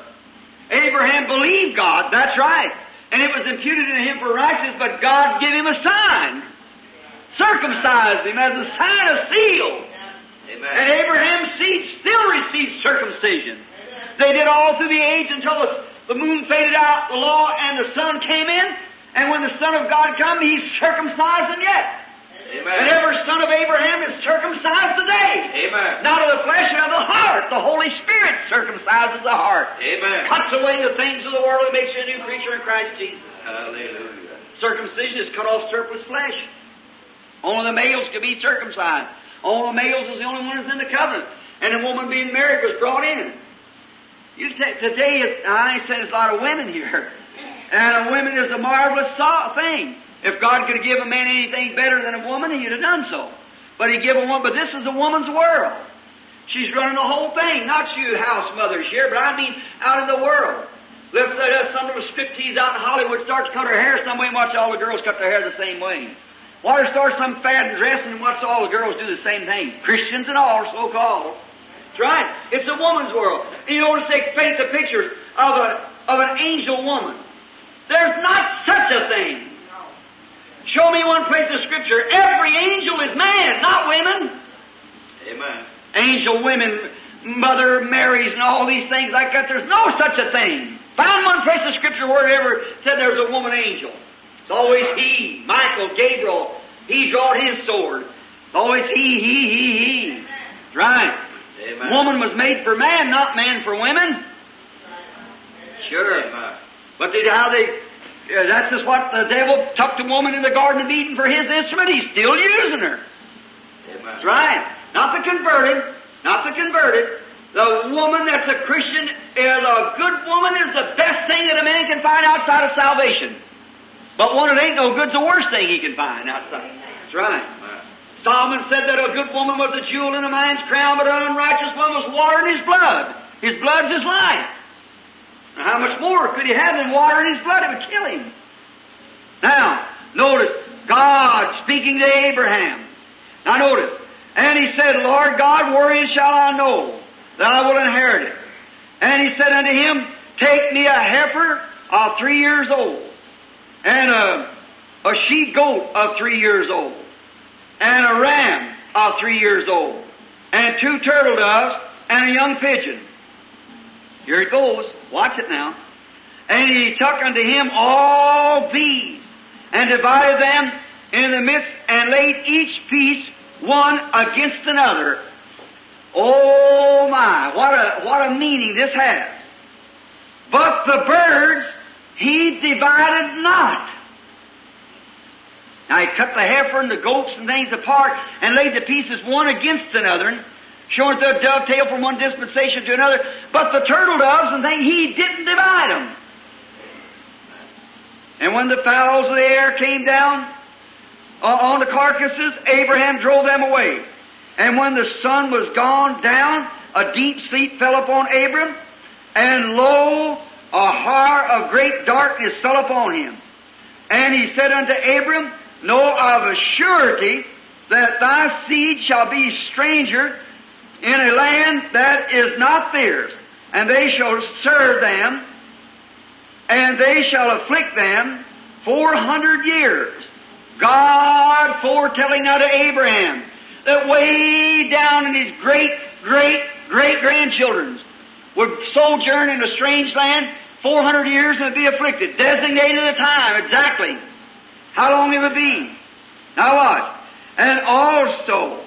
Abraham believed God. That's right. And it was imputed to him for righteousness, but God gave him a sign. Circumcised him as a sign of seal. Amen. And Abraham's seed still received circumcision. They did all through the age until the, the moon faded out, the law, and the sun came in. And when the Son of God come, He's circumcised them yet. And Amen. every son of Abraham is circumcised today. Amen. Not of the flesh, but of the heart. The Holy Spirit circumcises the heart. Amen. Cuts away the things of the world and makes you a new creature in Christ Jesus. Hallelujah. Circumcision is cut off surplus flesh. Only the males could be circumcised. Only the males was the only one who's in the covenant. And a woman being married was brought in. You ta- today, I ain't saying there's a lot of women here. And a woman is a marvelous thing. If God could give a man anything better than a woman, he'd have done so. But he give a woman, but this is a woman's world. She's running the whole thing, not you house mothers here, but I mean out in the world. Let's say that some the striptease out in Hollywood starts to cut her hair some way and watch all the girls cut their hair the same way. Why there starts some fad in dressing and watch all the girls do the same thing. Christians and all, so called. That's right. It's a woman's world. And you notice they paint the pictures of a of an angel woman. There's not such a thing. Show me one place in Scripture. Every angel is man, not women. Amen. Angel women, Mother Marys, and all these things like that. There's no such a thing. Find one place in Scripture where it ever said there was a woman angel. It's always he, Michael, Gabriel. He drawed his sword. It's always he, he, he, he. Right. Amen. Woman was made for man, not man for women. Sure. Amen. But did how they? Yeah, that's just what the devil took the woman in the Garden of Eden for his instrument. He's still using her. Amen. That's right. Not the converted. Not the converted. The woman that's a Christian eh, is a good woman is the best thing that a man can find outside of salvation. But one that ain't no good's the worst thing he can find outside. That's right. Solomon said that a good woman was a jewel in a man's crown, but an unrighteous one was water in his blood. His blood's his life. How much more could he have than water in his blood? It would kill him. Now, notice, God speaking to Abraham. Now notice, and he said, Lord God, wherein shall I know that I will inherit it? And he said unto him, Take me a heifer of three years old, and a, a she goat of three years old, and a ram of three years old, and two turtle doves, and a young pigeon. Here it goes. Watch it now. And he took unto him all these, and divided them in the midst, and laid each piece one against another. Oh my, what a, what a meaning this has. But the birds he divided not. Now he cut the heifer and the goats and things apart and laid the pieces one against another, showing the dovetail from one dispensation to another. But the turtle doves and things, he didn't divide them. And when the fowls of the air came down uh, on the carcasses, Abraham drove them away. And when the sun was gone down, a deep sleep fell upon Abram, and lo, a horror of great darkness fell upon him. And he said unto Abram, Know of a surety that thy seed shall be stranger in a land that is not theirs, and they shall serve them, and they shall afflict them four hundred years. God foretelling unto Abraham that way down in his great, great, great grandchildren's would sojourn in a strange land 400 years and be afflicted. Designated a time, exactly. How long it would be. Now what? And also,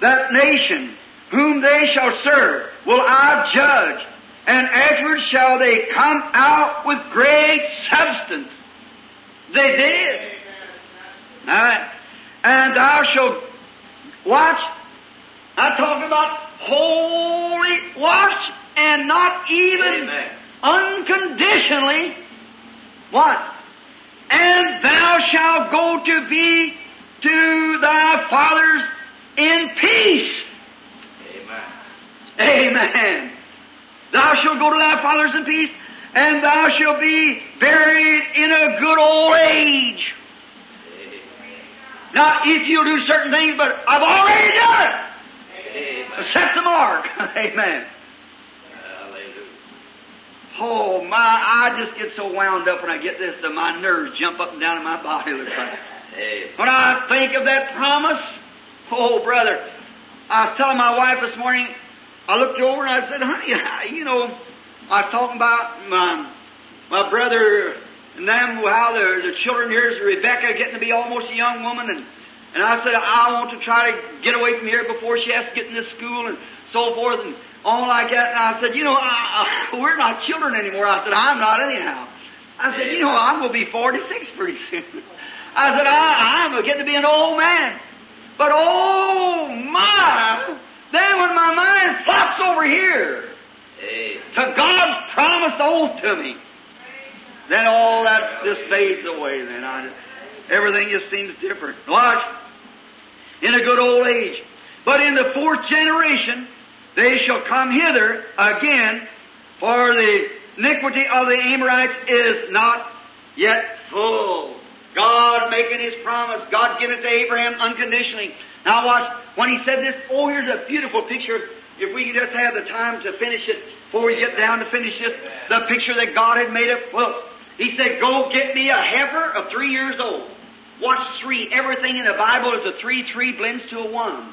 that nation whom they shall serve will I judge, and afterwards shall they come out with great substance. They did. Alright. And thou shalt watch. I'm talking about holy watch and not even Amen. unconditionally what? And thou shalt go to be to thy fathers in peace. Amen. Thou shalt go to thy fathers in peace, and thou shalt be buried in a good old age. Now, if you'll do certain things, but I've already done it. Amen. Set the mark. (laughs) Amen. Hallelujah. Oh my, I just get so wound up when I get this that my nerves jump up and down in my body. Looks like. When I think of that promise, oh brother, I was telling my wife this morning, I looked over and I said, honey, you know, I was talking about my, my brother and them, how the, the children here is Rebecca getting to be almost a young woman and, and I said, I want to try to get away from here before she has to get into school and so forth and all like that. And I said, you know, I, I, we're not children anymore. I said, I'm not anyhow. I said, you know, I'm going to be 46 pretty soon. I said, I, I'm getting to get to be an old man. But oh my! Then when my mind flops over here to God's promised oath to me, then all that just fades away. Then I just, everything just seems different. Watch, in a good old age, but in the fourth generation they shall come hither again, for the iniquity of the Amorites is not yet full. God making His promise, God giving it to Abraham unconditionally. Now watch, when He said this, oh, here's a beautiful picture. If we just have the time to finish it, before we get down to finish this, the picture that God had made up. Well, He said, go get me a heifer of three years old. Watch three. Everything in the Bible is a three. Three blends to a one.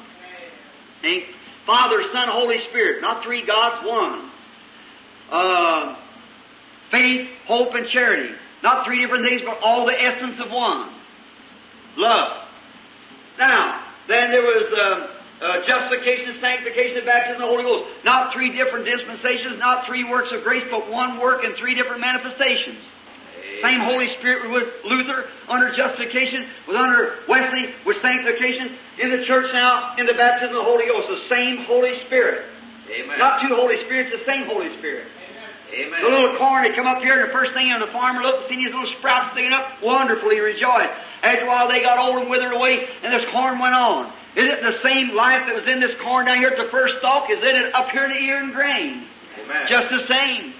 See? Father, Son, Holy Spirit. Not three gods, one. Uh, faith, hope, and charity. Not three different things, but all the essence of one. Love. Now, then there was uh, uh, justification, sanctification, baptism, of the Holy Ghost. Not three different dispensations, not three works of grace, but one work and three different manifestations. Same Holy Spirit with Luther under justification, was under Wesley with sanctification. In the church now, in the baptism of the Holy Ghost, the same Holy Spirit. Amen. Not two Holy Spirits, the same Holy Spirit. Amen. The little corn had come up here, and the first thing, and the farmer looked and seen his little sprouts sticking up, wonderfully rejoiced. After a while, they got old and withered away, and this corn went on. Is it the same life that was in this corn down here at the first stalk? Is it up here in the ear and grain? Amen. Just the same.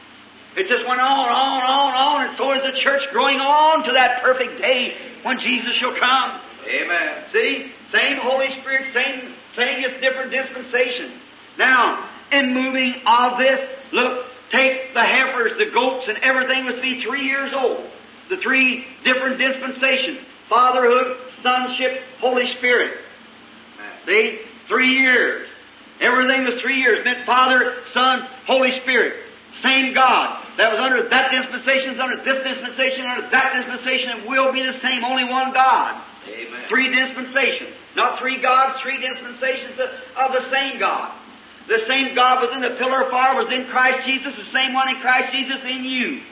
It just went on, on, on, on, and so is the church growing on to that perfect day when Jesus shall come. Amen. See? Same Holy Spirit, same, same, just different dispensation. Now, in moving all this, look, take the heifers, the goats, and everything must be three years old. The three different dispensations. Fatherhood, sonship, Holy Spirit. See? Three years. Everything was three years. Meant Father, Son, Holy Spirit. Same God. That was under that dispensation, under this dispensation, under that dispensation, and will be the same. Only one God. Amen. Three dispensations. Not three gods, three dispensations of, of the same God. The same God was in the pillar of fire, was in Christ Jesus, the same one in Christ Jesus in you.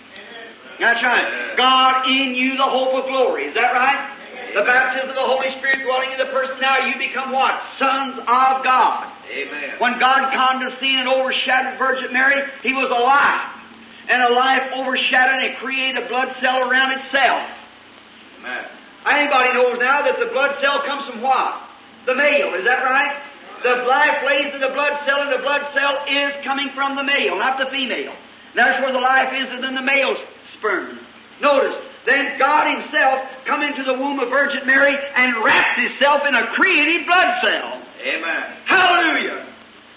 That's right. God in you, the hope of glory. Is that right? The baptism of the Holy Spirit dwelling in the person now, you become what? Sons of God. Amen. When God condescended and overshadowed Virgin Mary, He was alive. And a life overshadowed and created a blood cell around itself. Amen. Anybody knows now that the blood cell comes from what? The male, is that right? The life lays in the blood cell, and the blood cell is coming from the male, not the female. That's where the life is, is in the male's sperm. Notice, then God Himself come into the womb of Virgin Mary and wrapped Himself in a created blood cell. Amen. Hallelujah!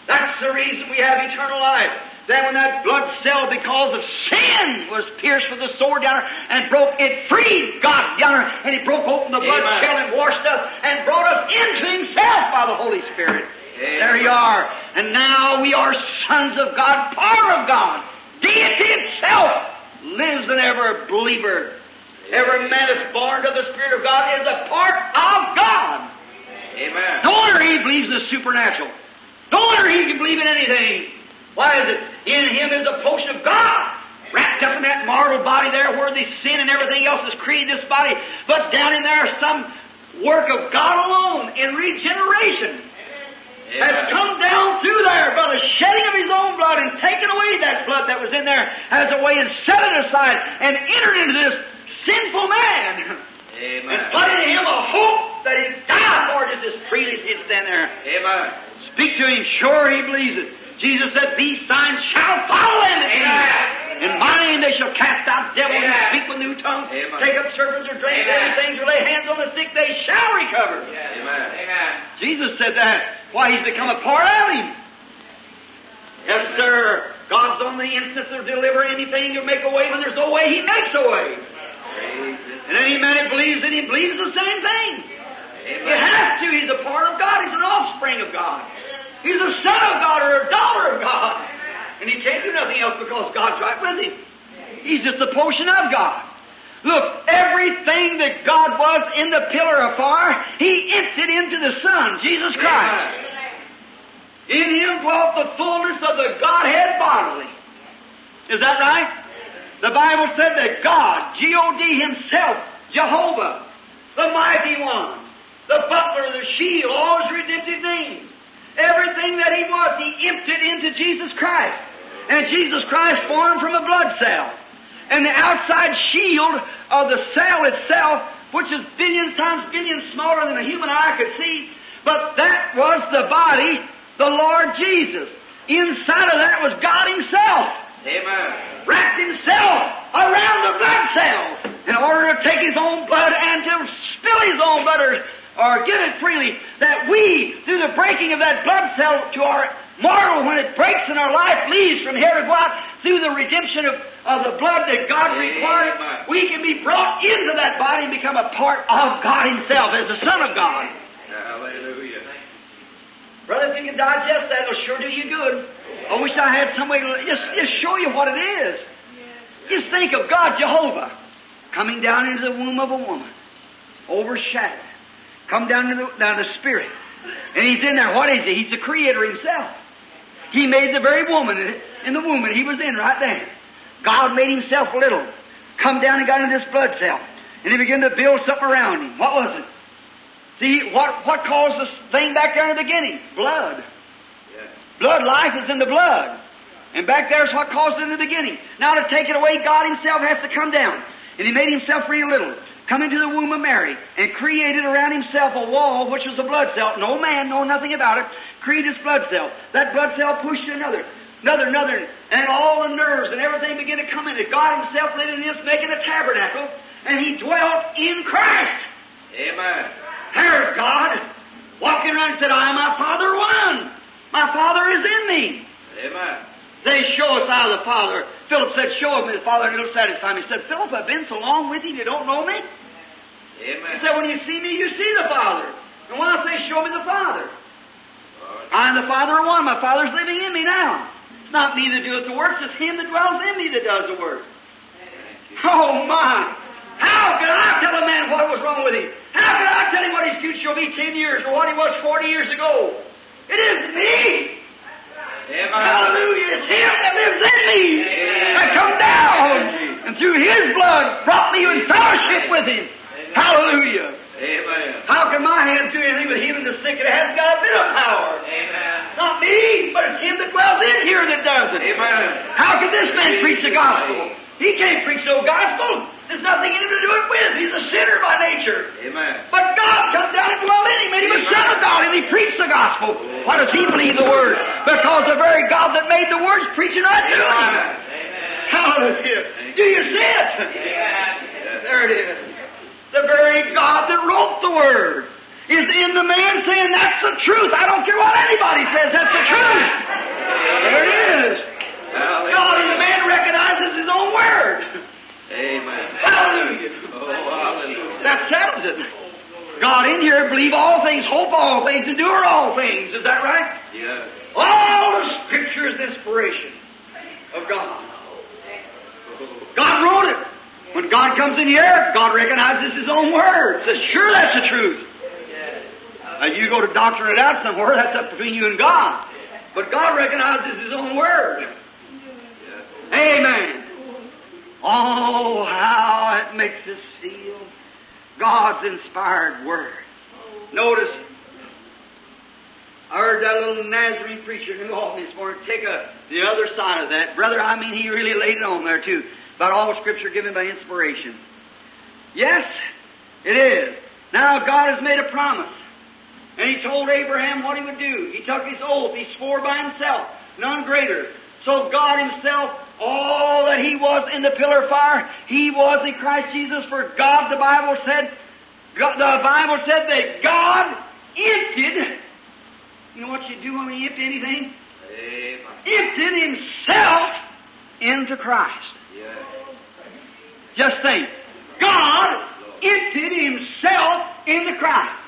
That's the reason we have eternal life. That when that blood cell, because of sin, was pierced with the sword down there and broke, it freed God down there, and it broke open the blood Amen. cell and washed us and brought us into Himself by the Holy Spirit. There you are. And now we are sons of God, power of God. Deity itself lives in every believer. Every man that's born to the Spirit of God is a part of God. Amen. No wonder he believes in the supernatural. No wonder he can believe in anything. Why is it? In him is the potion of God. Wrapped up in that mortal body there where the sin and everything else has created this body. But down in there is some work of God alone in regeneration. Has come down through there by the shedding of his own blood and taken away that blood that was in there as a way and set it aside and entered into this sinful man Amen. and put in him a hope that he died for just as freely as he'd stand there. Amen. Speak to him, sure he believes it. Jesus said, These signs shall follow that In my name they shall cast out devils and speak with new tongues, Amen. take up serpents or drink Amen. things or lay hands on the sick, they shall recover. Jesus said that. Why, he's become a part of him. Yes, sir. God's on the instant to deliver anything to make a way. When there's no way, he makes a way. And any man that believes in him believes the same thing. He has to. He's a part of God. He's an offspring of God. He's a son of God or a daughter of God. And he can't do nothing else because God's right with him. He's just a portion of God. Look, everything that God was in the pillar of fire, He emptied into the Son, Jesus Christ. In Him dwelt the fullness of the Godhead bodily. Is that right? The Bible said that God, G-O-D Himself, Jehovah, the Mighty One, the Buckler, the Shield, all His redemptive names, everything that He was, He emptied into Jesus Christ. And Jesus Christ formed from a blood cell. And the outside shield of the cell itself, which is billions times billions smaller than a human eye could see, but that was the body, the Lord Jesus. Inside of that was God Himself Amen. wrapped himself around the blood cells in order to take his own blood and to spill his own blood or, or give it freely, that we, through the breaking of that blood cell to our mortal, when it breaks in our life, leaves from here to go out, through the redemption of, of the blood that God required, Amen. we can be brought into that body and become a part of God Himself as the Son of God. Hallelujah. Brother, if you can digest that, it'll sure do you good. I wish I had some way to just, just show you what it is. Just think of God, Jehovah, coming down into the womb of a woman, overshadowed. Come down to the, down to the Spirit. And He's in there. What is He? He's the Creator Himself. He made the very woman in- in the womb that He was in right there. God made Himself little. Come down and got into this blood cell. And He began to build something around Him. What was it? See, what, what caused this thing back there in the beginning? Blood. Blood life is in the blood. And back there's what caused it in the beginning. Now to take it away, God Himself has to come down. And He made Himself real little. Come into the womb of Mary and created around Himself a wall which was a blood cell. No man know nothing about it. Created this blood cell. That blood cell pushed another. Another, another. And all the nerves and everything began to come in it. God Himself lived in this, making a tabernacle. And He dwelt in Christ. Amen. There's God walking around and said, I and my Father one. My Father is in me. Amen. They show us how the Father. Philip said, Show me the Father, and it'll satisfy me. He said, Philip, I've been so long with you, you don't know me? Amen. He said, When you see me, you see the Father. And when I say, Show me the Father, I and the Father are one. My Father's living in me now. It's not me that doeth the works, it's Him that dwells in me that does the work. Oh my! How can I tell a man what was wrong with him? How can I tell him what his future will be ten years or what he was forty years ago? It is me! Amen. Hallelujah! It's Him that lives in me! Amen. That come down! And through His blood brought me in fellowship with Him! Hallelujah! Amen. How can my hands do anything but healing the sick? And it has got a bit of power. Amen. Not me, but it's him that dwells in here that does it. Amen. How can this man preach the gospel? He can't preach no gospel. There's nothing in him to do it with. He's a sinner by nature. Amen. But God come down and dwelt in him, and he was son of God, and he preached the gospel. Why does he believe the word? Because the very God that made the words preaching right to him. Hallelujah. Do you see it? There it is. The very God that wrote the word is in the man saying that's the truth. I don't care what anybody says, that's the truth. There it is. God in the man recognizes his own word. Amen. Hallelujah. Oh, hallelujah. That settles it. God in here believe all things, hope all things, endure all things. Is that right? Yes. All the Scripture is inspiration of God. God wrote it. When God comes in here, God recognizes His own word. Says, sure, that's the truth. Now you go to doctrine it out somewhere, that's up between you and God. But God recognizes His own word. Amen. Oh, how it makes us feel. God's inspired word. Notice, I heard that little Nazarene preacher in New Albany this morning take a, the other side of that. Brother, I mean, he really laid it on there too. About all scripture given by inspiration. Yes, it is. Now God has made a promise. And he told Abraham what he would do. He took his oath. He swore by himself. None greater. So God himself, all that he was in the pillar of fire, he was in Christ Jesus. For God, the Bible said, God, the Bible said that God emptied, you know what you do when you empty anything? Amen. Emptied himself into Christ. Yes. Just think. God emptied himself into Christ.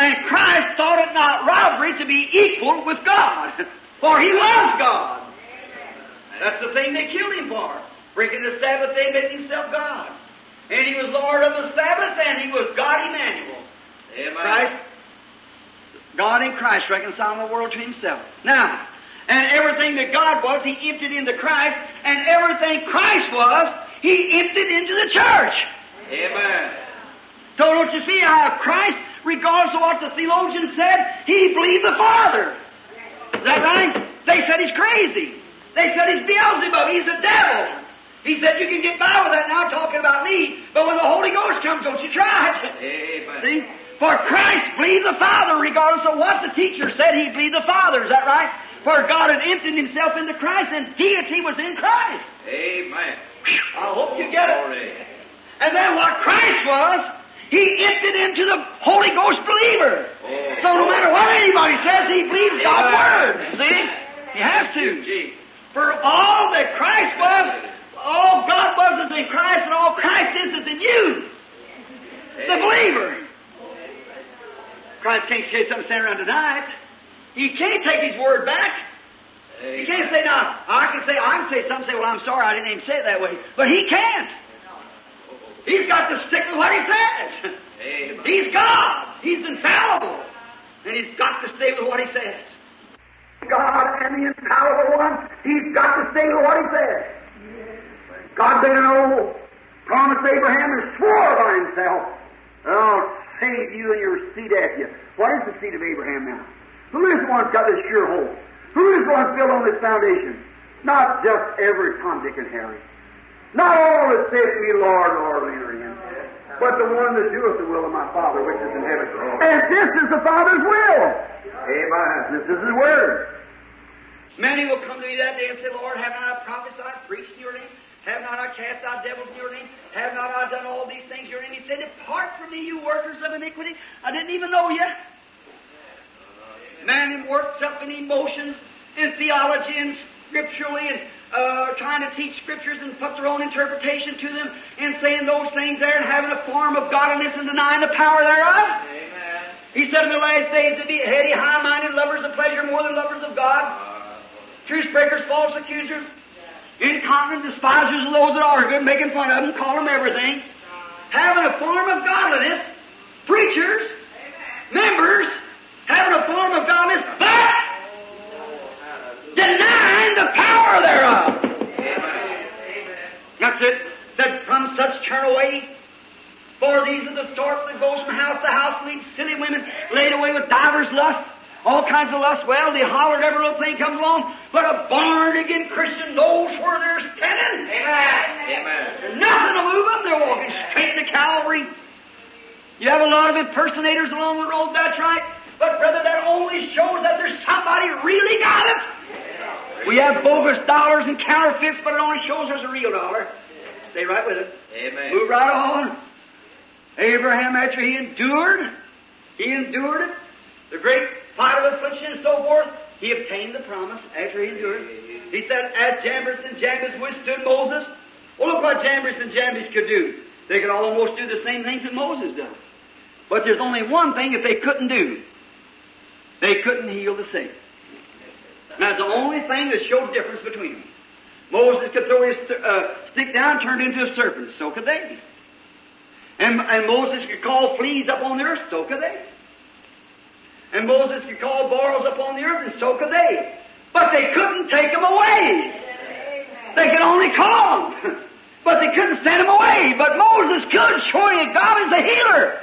And Christ thought it not robbery to be equal with God. For he was God. That's the thing they killed him for. Breaking the Sabbath day, making himself God. And he was Lord of the Sabbath, and he was God Emmanuel. Amen. Christ, God in Christ reconciling the world to himself. Now, and everything that God was, he emptied into Christ, and everything Christ was, he emptied into the church. Amen. So don't you see how Christ, regardless of what the theologian said, he believed the Father. Is that right? They said he's crazy. They said he's Beelzebub. He's the devil. He said you can get by with that now talking about me, but when the Holy Ghost comes, don't you try it. (laughs) Amen. See? For Christ believed the Father, regardless of what the teacher said, he believed the Father. Is that right? For God had emptied himself into Christ, and deity was in Christ. Amen. I hope you get it. And then what Christ was, he emptied into the Holy Ghost believer. Oh. So no matter what anybody says, he believes God's word. See? He has to. For all that Christ was, all God was is in Christ, and all Christ is is in you, the believer. Christ can't say something stand around tonight. He can't take his word back. He can't say, now, I can say, I can say something, say, well, I'm sorry, I didn't even say it that way. But he can't. He's got to stick with what he says. Amen. He's God. He's infallible. And he's got to stay with what he says. God and the infallible one, he's got to stay with what he says. God made an oath, promised Abraham and swore by himself, I'll save you and your seed after you. What is the seed of Abraham now? Who is the one that's got this sure hope? Who is the one built on this foundation? Not just every Tom, Dick, and Harry. Not all that saith to me, Lord, Lord, will enter in, but the one that doeth the will of my Father which is in heaven. And this is the Father's will. Amen. This is His Word. Many will come to me that day and say, Lord, have not I prophesied, preached in your name? Have not I cast out devils in your name? Have not I done all these things in your name? He said, Depart from me, you workers of iniquity. I didn't even know you. Man works up in emotions and theology and scripturally and uh, trying to teach scriptures and put their own interpretation to them and saying those things there and having a form of godliness and denying the power thereof. Amen. He said in the last days to be heady, high-minded, lovers of pleasure more than lovers of God, truth breakers, false accusers, incontinent despisers of those that are good, making fun of them, call them everything, having a form of godliness, preachers, members, having a form of godliness, but denying the power thereof. That's it. That from such turn away. For these are the sort that goes from house to house, prostitutes, silly women, laid away with divers lusts, all kinds of lusts. Well, they hollered every little thing comes along, but a born again Christian knows where they're standing. Amen. Amen. There's nothing to move them. They're walking straight to Calvary. You have a lot of impersonators along the road, that's right. But brother, that only shows that there's somebody really got it. We have bogus dollars and counterfeits, but it only shows there's a real dollar. Stay right with it. Amen. Move right on. Abraham, after he endured, he endured it, the great fight of affliction and so forth, he obtained the promise after he endured. He said, as Jannes and Jambres withstood Moses, well look what Jannes and Jambres could do. They could almost do the same things that Moses done. But there's only one thing that they couldn't do. They couldn't heal the sick. That's the only thing that showed difference between them. Moses could throw his uh, stick down, turned into a serpent. So could they. And, and Moses could call fleas up on the earth. So could they. And Moses could call boils up on the earth, and so could they. But they couldn't take them away. They could only call them. (laughs) But they couldn't send them away. But Moses could, showing that God is a healer.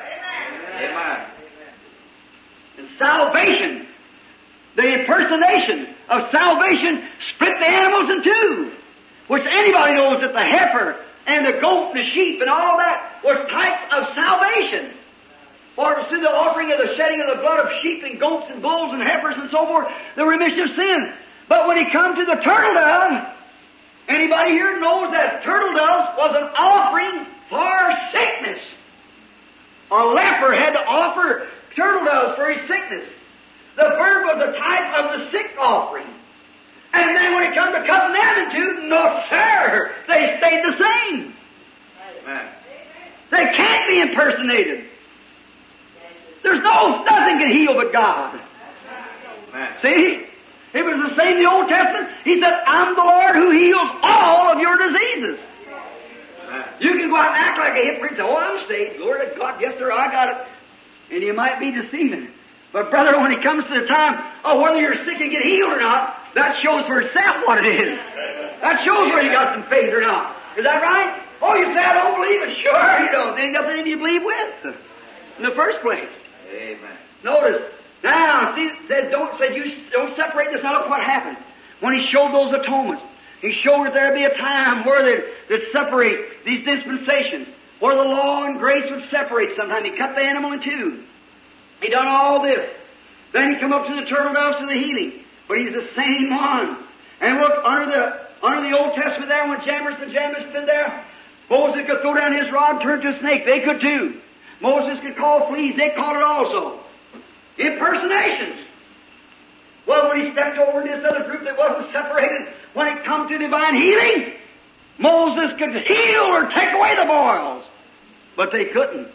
Amen. And salvation, the impersonation of salvation, split the animals in two. Which anybody knows that the heifer and the goat and the sheep and all that was types of salvation. For it was through the offering of the shedding of the blood of sheep and goats and bulls and heifers and so forth, the remission of sin. But when he come to the turtle dove, anybody here knows that turtle dove was an offering for sickness. A leper had to offer turtle doves for his sickness. The bird was a type of the sick offering. And then when it comes to cutting two, no sir, they stayed the same. Amen. They can't be impersonated. There's no, nothing can heal but God. Amen. See? It was the same in the Old Testament. He said, I'm the Lord who heals all of your diseases. Amen. You can go out and act like a hypocrite and say, oh, I'm saved. Glory to God. Yes, sir, I got it. And you might be deceiving. But brother, when it comes to the time of whether you're sick and get healed or not, that shows for itself what it is. That shows whether you got some faith or not. Is that right? Oh, you say I don't believe it. Sure you don't. There ain't nothing you believe with. In the first place. Amen. Notice. Now, see, said don't said you don't separate this. Now look what happened. When he showed those atonements, he showed that there'd be a time where they'd, they'd separate these dispensations, where the law and grace would separate sometime. He cut the animal in two. He done all this. Then he come up to the turtle doves to the healing. But he's the same one. And look, under the under the Old Testament there, when Jannes and Jambres been there, Moses could throw down his rod and turn to a snake. They could too. Moses could call fleas. They caught it also. Impersonations. Well, when he stepped over to this other group that wasn't separated, when it come to divine healing, Moses could heal or take away the boils. But they couldn't.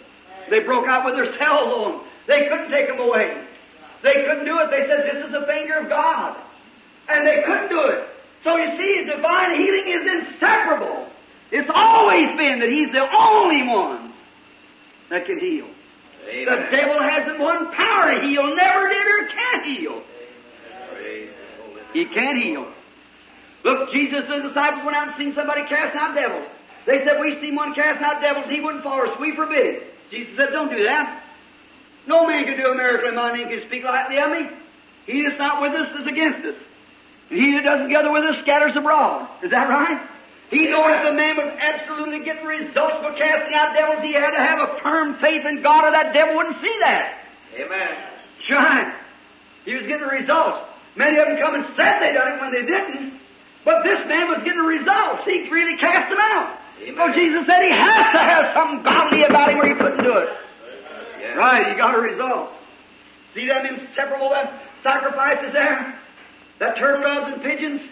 They broke out with their cell on. They couldn't take them away. They couldn't do it. They said, this is the finger of God. And they couldn't do it. So you see, divine healing is inseparable. It's always been that He's the only one that can heal. The devil hasn't one power to heal, never did or can't heal. He can't heal. Look, Jesus and the disciples went out and seen somebody casting out devils. They said, we seen one casting out devils, he wouldn't follow us. We forbid it. Jesus said, don't do that. No man can do a miracle in my name can speak lightly of me. He that's not with us is against us. And he that doesn't gather with us scatters abroad. Is that right? He knew if the man was absolutely getting results for casting out devils, he had to have a firm faith in God or that devil wouldn't see that. Amen. Sure. He was getting results. Many of them come and said they done it when they didn't. But this man was getting results. He really cast them out. Amen. So Jesus said he has to have something godly about him or he couldn't do it. Yes. Right, he got a result. See them inseparable that sacrifices there? That turtle doves and pigeons?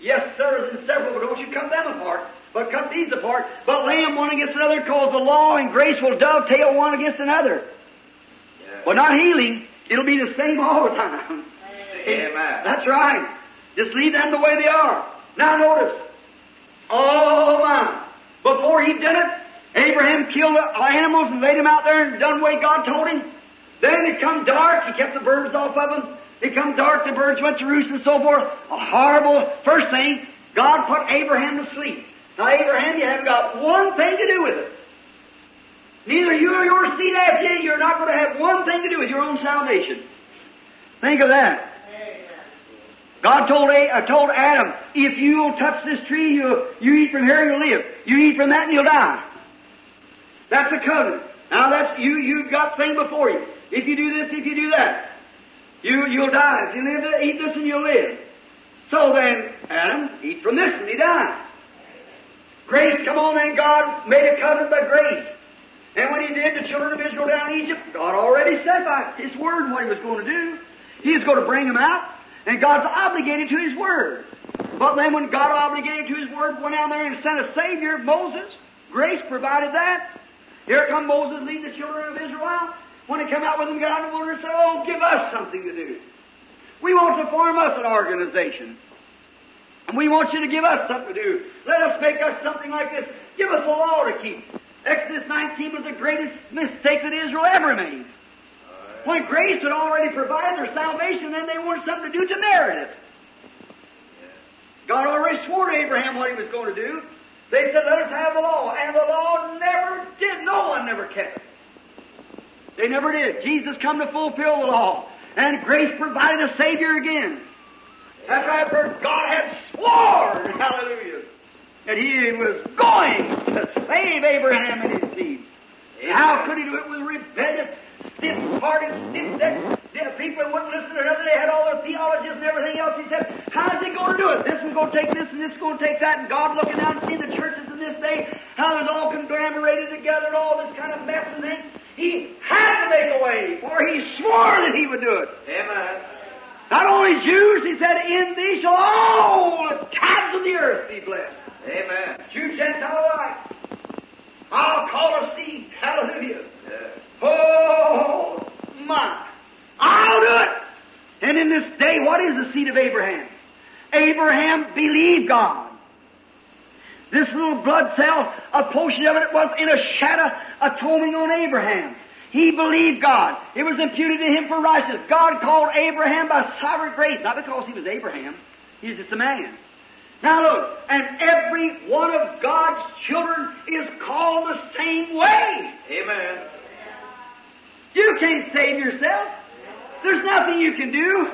Yes, sir, it's inseparable. Don't you cut them apart, but cut these apart. But lay them one against another because the law and grace will dovetail one against another. But not healing. It'll be the same all the time. Amen. That's right. Just leave them the way they are. Now notice. Oh my. Before he did it, Abraham killed the animals and laid them out there and done the way God told him. Then it come dark, he kept the birds off of them. It come dark, the birds went to roost and so forth. A horrible, first thing, God put Abraham to sleep. Now Abraham, you haven't got one thing to do with it. Neither you or your seed after you, you're not going to have one thing to do with your own salvation. Think of that. God told, uh, told Adam, if you'll touch this tree, you you eat from here, you'll live. You eat from that and you'll die. That's a covenant. Now that's, you, you've got thing before you. If you do this, if you do that, you, you'll die. If you live, eat this and you'll live. So then, Adam, eat from this and he died. Grace, come on then, God made a covenant by grace. And when he did, the children of Israel down in Egypt, God already said by his word what he was going to do. He was going to bring them out, and God's obligated to his word. But then when God obligated to his word, went down there and sent a Savior, Moses, grace provided that. Here come Moses leading the children of Israel. When he came out with them, got out in the wilderness said, Oh, give us something to do. We want to form us an organization. And we want you to give us something to do. Let us make us something like this. Give us a law to keep. Exodus 19 was the greatest mistake that Israel ever made. When grace had already provided their salvation, then they wanted something to do to merit it. God already swore to Abraham what he was going to do. They said, let us have the law. And the law never did. No one never kept it. They never did. Jesus come to fulfill the law. And grace provided a Savior again. That's right, for God had sworn, hallelujah, that He was going to save Abraham and his seed. How could He do it with rebellious, stiff-hearted, stiff-necked people who wouldn't listen to nothing? They had all their theologies and everything else. He said, how's He going to do it? This one's going to take this and this is going to take that. And God looking down and seeing the churches in this day, how it's all conglomerated together and all this kind of mess and things. He had to make a way, for He swore that He would do it. Amen. Not only Jews, he said, in thee shall all the tribes of the earth be blessed. Amen. Jew, Gentile alike. I'll call a seed. Hallelujah. Yeah. Oh, my. I'll do it. And in this day, what is the seed of Abraham? Abraham believed God. This little blood cell, a portion of it was in a shadow atoning on Abraham. He believed God. It was imputed to him for righteousness. God called Abraham by sovereign grace, not because he was Abraham. He's just a man. Now look, and every one of God's children is called the same way. Amen. You can't save yourself. There's nothing you can do.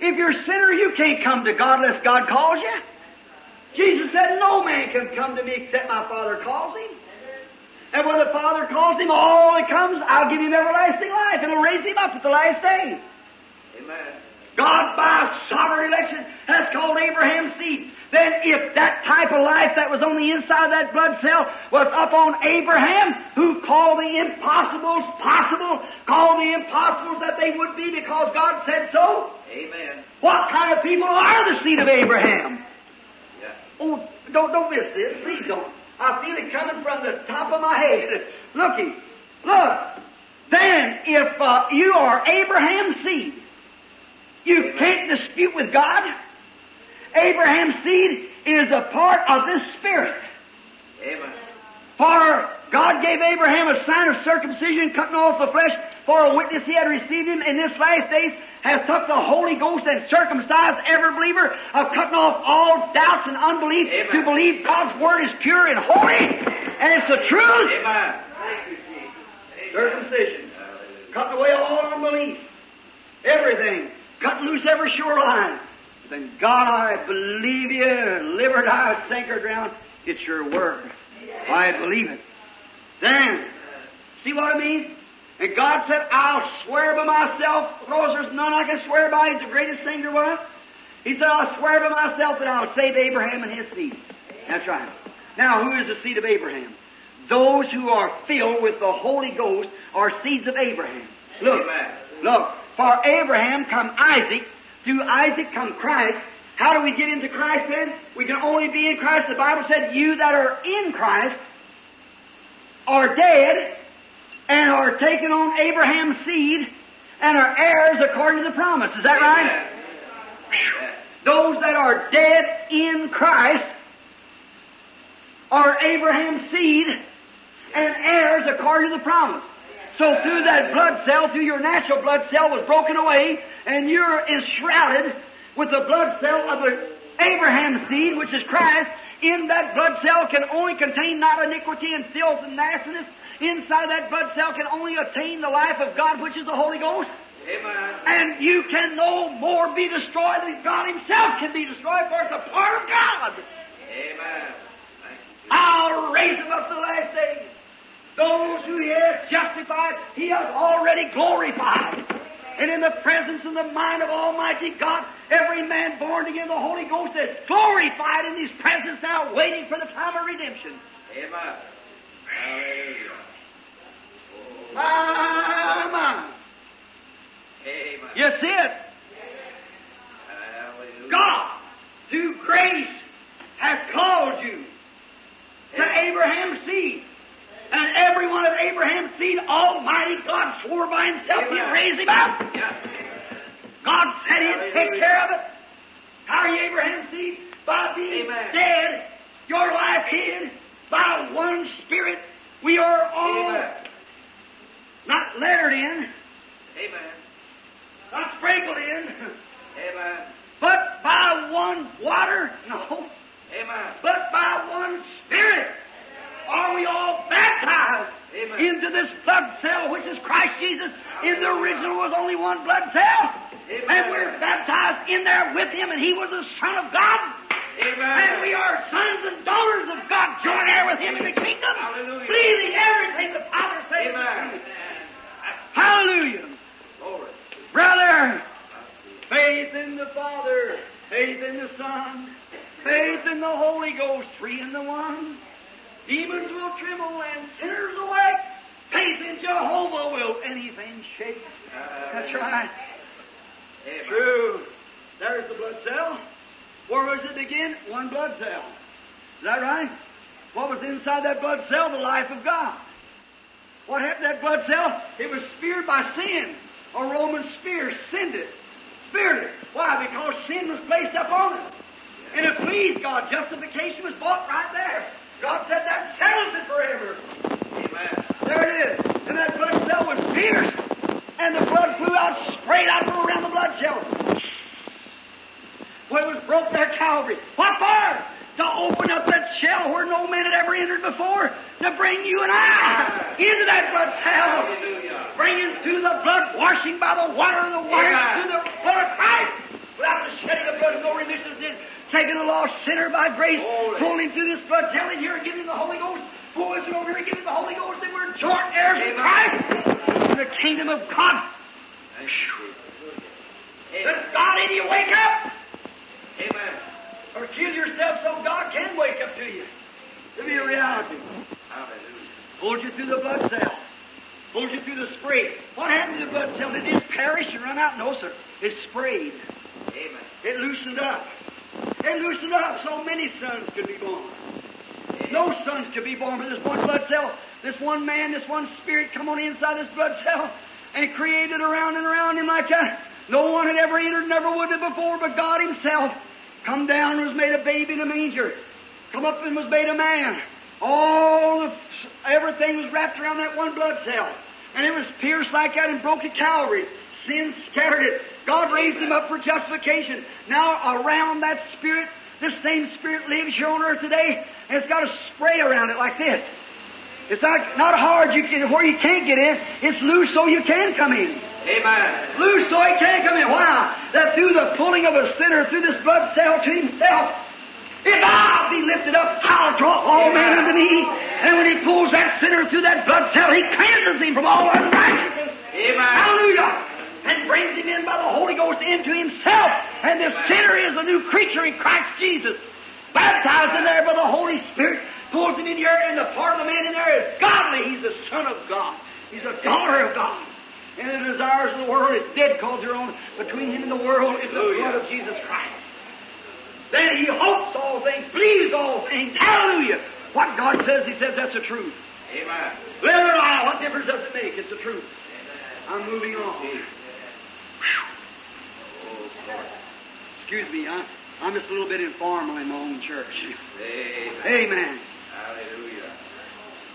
If you're a sinner, you can't come to God unless God calls you. Jesus said, No man can come to me except my Father calls him. And when the Father calls him, all that comes, I'll give him everlasting life. It'll raise him up at the last day. Amen. God, by sovereign election, has called Abraham's seed. Then if that type of life that was on the inside of that blood cell was up on Abraham, who called the impossibles possible, called the impossibles that they would be because God said so, Amen. what kind of people are the seed of Abraham? Yeah. Oh, don't, don't miss this. Please don't. I feel it coming from the top of my head. Looky. Look. Then, if uh, you are Abraham's seed, you can't dispute with God. Abraham's seed is a part of this Spirit. Amen. For God gave Abraham a sign of circumcision, cutting off the flesh, for a witness he had received him in this last days, has took the Holy Ghost and circumcised every believer, of cutting off all doubts and unbelief Amen. to believe God's Word is pure and holy, and it's the truth. Amen. Thank you, Jesus. Circumcision. Cutting away all unbelief. Everything. Cutting loose every sure Then God, I believe you, live or die, sink or drown. It's your word. I believe it. Then, see what I mean? And God said, I'll swear by myself, because there's none I can swear by. He's the greatest thing there was. He said, I'll swear by myself that I'll save Abraham and his seed. That's right. Now, who is the seed of Abraham? Those who are filled with the Holy Ghost are seeds of Abraham. Look, Amen. look. For Abraham come Isaac, through Isaac come Christ. How do we get into Christ then? We can only be in Christ. The Bible said, you that are in Christ are dead and are taken on Abraham's seed and are heirs according to the promise. Is that right? Amen. Those that are dead in Christ are Abraham's seed and heirs according to the promise. So through that blood cell, through your natural blood cell was broken away, and you're enshrouded with the blood cell of the Abraham seed, which is Christ. In that blood cell can only contain not iniquity and filth and nastiness. inside of that blood cell can only attain the life of God, which is the Holy Ghost. Amen. And you can no more be destroyed than God Himself can be destroyed, for it's a part of God. Amen. I'll raise them up the last days. Those who He has justified, He has already glorified. And in the presence and the mind of Almighty God, every man born again the Holy Ghost is glorified in His presence now, waiting for the time of redemption. Amen. Hallelujah. My. Amen. You see it? Hallelujah. God, through grace, has called you to Abraham's seed. And every one of Abraham's seed, Almighty God swore by himself he'd raise him up. Yeah. God said he'd take care of it. How are you Abraham's seed? By being Amen. dead, your life hid by one Spirit. We are all Amen. not lettered in, Amen. not sprinkled in, Amen. but by one water. No. Amen. but by one Spirit are we all baptized Amen. into this blood cell, which is Christ Jesus. In the original was only one blood cell. Amen. And we're baptized in there with Him, and He was the Son of God. Amen. And we are sons and daughters of God, joint heir with Him in the kingdom, Hallelujah. believing everything the Father says. Amen. Hallelujah. Glory. Brother, faith in the Father, faith in the Son, faith in the Holy Ghost, three in the one. Demons will tremble and sinners awake. Faith in Jehovah will anything shake. That's right. Amen. True. There's the blood cell. Where was it again? One blood cell. Is that right? What was inside that blood cell? The life of God. What happened to that blood cell? It was speared by sin. A Roman spear sinned it. Speared it. Why? Because sin was placed upon it. And it pleased God. Justification was bought right there. God said that settles it forever. Amen. There it is. And that blood cell was pierced. And the blood flew out, straight out from around the blood cell. Well, it was broke there Calvary. What for? To open up that shell where no man had ever entered before, to bring you and I into that blood cell. Hallelujah. Bring us to the blood washing by the water of the water Amen. to the blood of Christ. Without the shedding of blood, no remission of sin. Taking a lost sinner by grace, Holy. pulled him through this blood, telling here giving him the Holy Ghost. Pull us over here give him the Holy Ghost, and we're joint heirs of Christ in the kingdom of God. You. Let Amen. God in you wake up, Amen. or kill yourself so God can wake up to you. To be a reality. Hallelujah. Pulled you through the blood cell. Pulled you through the spray. What happened to the blood cell? Did it just perish and run out? No, sir. It sprayed. Amen. It loosened up. It loosened up so many sons could be born. No sons could be born, but this one blood cell, this one man, this one spirit come on inside this blood cell and created around and around him like that. No one had ever entered, never would have before, but God Himself come down and was made a baby in a manger. Come up and was made a man. All the, everything was wrapped around that one blood cell. And it was pierced like that and broke at Calvary. Sin scattered it. God raised him up for justification. Now around that spirit, this same spirit lives here on earth today, and it's got a spray around it like this. It's not, not hard you can, where you can't get in. It's loose so you can come in. Amen. Loose so he can't come in. Why? That through the pulling of a sinner through this blood cell to himself, if I be lifted up, I'll draw all men unto me. And when he pulls that sinner through that blood cell, he cleanses him from all unrighteousness. Amen. Hallelujah. And brings him in by the Holy Ghost into himself. And the sinner is a new creature in Christ Jesus. Baptized in there by the Holy Spirit. Pulls him in here, and the part of the man in there is godly. He's the Son of God. He's a daughter of God. And the desires of the world is dead because they're on between him and the world is the blood of Jesus Christ. Then he hopes all things, believes all things. Hallelujah. What God says, he says that's the truth. Amen. Live or lie, what difference does it make? It's the truth. I'm moving on. Excuse me, I, I'm just a little bit informal in my own church. Amen. Amen. Hallelujah.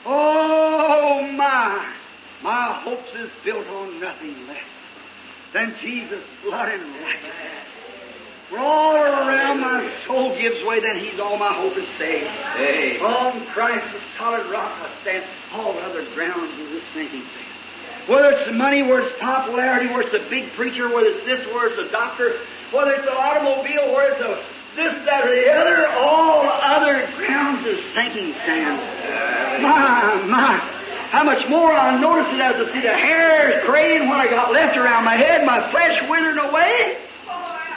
Oh my! My hopes is built on nothing less than Jesus' blood and righteousness. When all around my soul gives way, then He's all my hope is saved. Amen. On Christ, the solid rock I stand. All other grounds is a sinking. Whether it's the money, whether it's popularity, whether it's the big preacher, whether it's this, whether it's a doctor, whether it's an automobile, whether it's a this, that, or the other, all other grounds is sinking sand. My, my. How much more I notice it as I see the hairs graying what I got left around my head, my flesh withering away.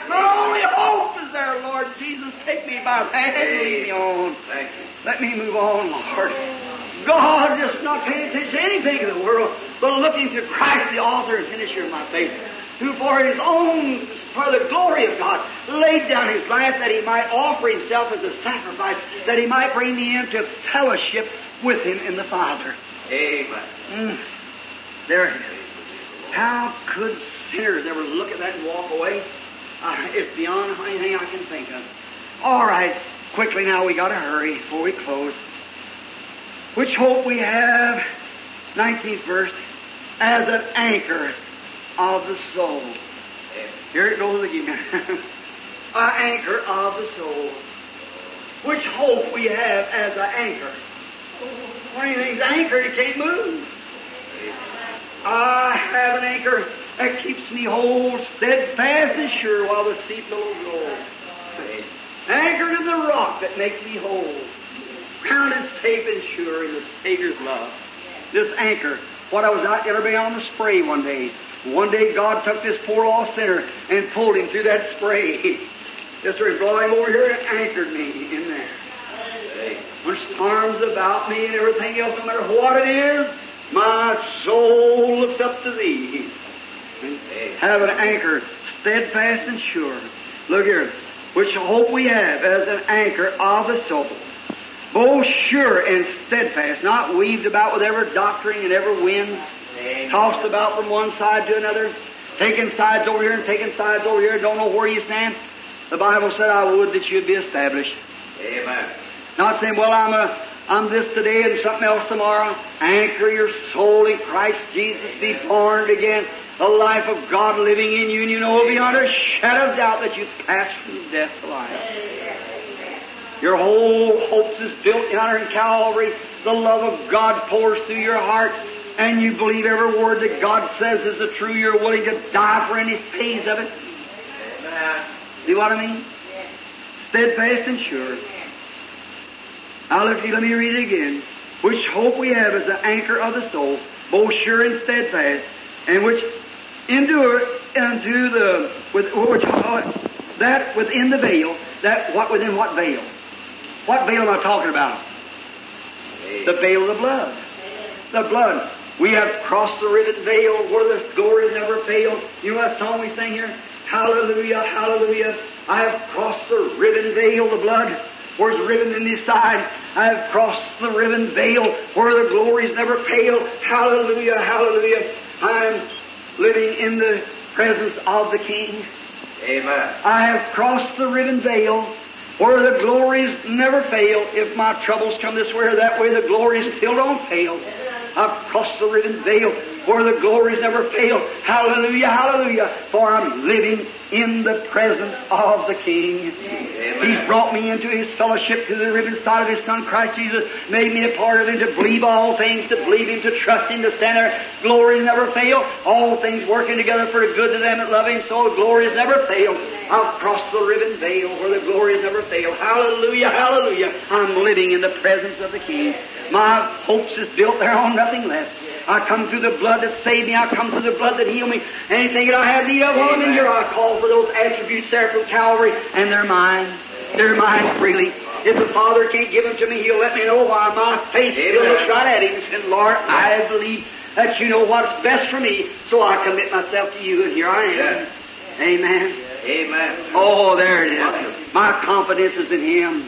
My only hope is there, Lord Jesus. Take me by the hand and lead me on. Thank you. Let me move on, Lord. God just not paying attention to anything in the world, but looking to Christ, the author and finisher of my faith, who for his own, for the glory of God, laid down his life that he might offer himself as a sacrifice, that he might bring me into fellowship with him in the Father. Amen. Mm. There it is. How could sinners ever look at that and walk away? Uh, it's beyond anything I can think of. All right, quickly now, we got to hurry before we close. Which hope we have, 19th verse, as an anchor of the soul. Here it goes again. (laughs) an anchor of the soul. Which hope we have as an anchor. When anything's anchored, it can't move. I have an anchor that keeps me whole, steadfast and sure while the sea billows roll. Anchored in the rock that makes me whole. Grounded safe and sure in the Savior's love. This anchor. What I was out everybody on the spray one day. One day God took this poor lost sinner and pulled him through that spray. Just of brought him over here and anchored me in there. When storms about me and everything else, no matter what it is, my soul looks up to thee. And have an anchor steadfast and sure. Look here. Which hope we have as an anchor of the soul. Both sure and steadfast, not weaved about with every doctrine and every wind, tossed about from one side to another, taking sides over here and taking sides over here, don't know where you stand. The Bible said, I would that you'd be established. Amen. Not saying, well, I'm a, I'm this today and something else tomorrow. Anchor your soul in Christ Jesus. Be born again. The life of God living in you, and you know beyond a shadow of doubt that you pass from death to life. Your whole hopes is built yonder in Calvary. The love of God pours through your heart, and you believe every word that God says is the true. You're willing to die for any phase of it. See what I mean? Steadfast and sure. Now let me, let me read it again. Which hope we have is the anchor of the soul, both sure and steadfast, and which endure unto the with which uh, that within the veil, that what within what veil? What veil am I talking about? The veil of the blood. The blood. We have crossed the riven veil where the glory never failed. You know that song we sing here? Hallelujah, hallelujah. I have crossed the riven veil, the blood, where it's riven in his side. I have crossed the riven veil where the glories never fail. Hallelujah, hallelujah. I'm living in the presence of the King. Amen. I have crossed the riven veil where the glories never fail. If my troubles come this way or that way, the glories still don't fail. I've crossed the riven veil where the glories never fail. Hallelujah, hallelujah. For I'm living in the presence of the King. Amen. He's brought me into His fellowship to the riven side of His Son Christ Jesus, made me a part of Him to believe all things, to believe Him, to trust Him, to stand there. Glories never fail. All things working together for the good to them that love Him, so glories never fail. I've crossed the riven veil where the glories never fail. Hallelujah, hallelujah. I'm living in the presence of the King. My hopes is built there on nothing less. I come through the blood that saved me. I come through the blood that healed me. Anything that I have need of on in here, I call for those attributes there from Calvary, and they're mine. They're mine freely. If the Father can't give them to me, He'll let me know why my face still looks right at Him and Lord, I believe that you know what's best for me, so I commit myself to you, and here I am. Amen. Amen. Oh, there it is. My confidence is in Him.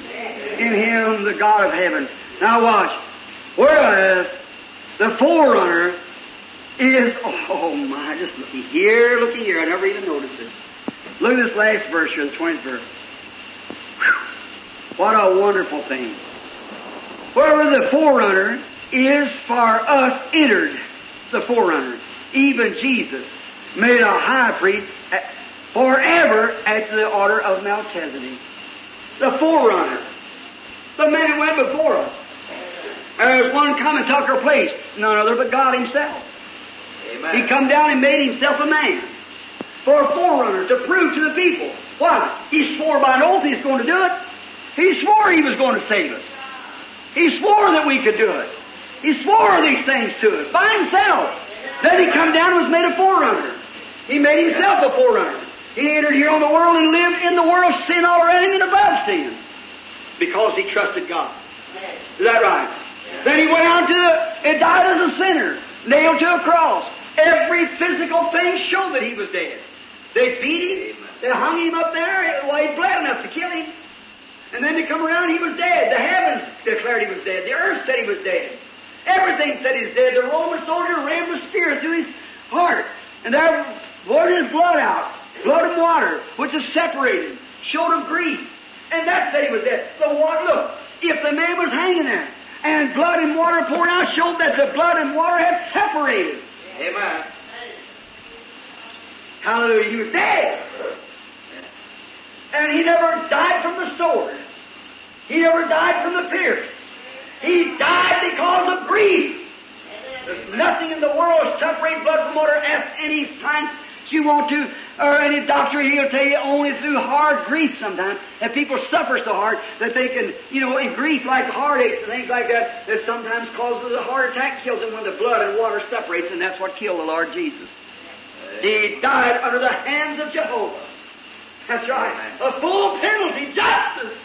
In Him, the God of heaven. Now watch. Whereas the forerunner is, oh my, just looky here, looky here. I never even noticed it. Look at this last verse here, the 20th verse. What a wonderful thing. Wherever the forerunner is for us entered, the forerunner, even Jesus, made a high priest. Forever after the order of Melchizedek. The forerunner. The man who went before us. There's one come and took her place. None other but God himself. Amen. He come down and made himself a man. For a forerunner to prove to the people. Why? He swore by an oath he's going to do it. He swore he was going to save us. He swore that we could do it. He swore these things to us by himself. Then he come down and was made a forerunner. He made himself a forerunner. He entered here on the world and lived in the world sin all around him and above sin. Because he trusted God. Is that right? Then he went out to the, and died as a sinner, nailed to a cross. Every physical thing showed that he was dead. They beat him, they hung him up there, well, he bled enough to kill him. And then they come around, he was dead. The heavens declared he was dead. The earth said he was dead. Everything said he was dead. The Roman soldier ran with spear through his heart. And there poured his blood out. Blood and water, which is separated, showed of grief. And that he was dead. So water, look, if the man was hanging there, and blood and water poured out, showed that the blood and water had separated. Amen. Hallelujah. He was dead. And he never died from the sword. He never died from the pierce. He died because of grief. There's nothing in the world separate blood from water. at any science you want to, or any doctor, he'll tell you only through hard grief sometimes. That people suffer so hard that they can, you know, in grief like heartaches and things like that, that sometimes causes a heart attack, kills them when the blood and water separates, and that's what killed the Lord Jesus. He died under the hands of Jehovah. That's right. A full penalty, justice.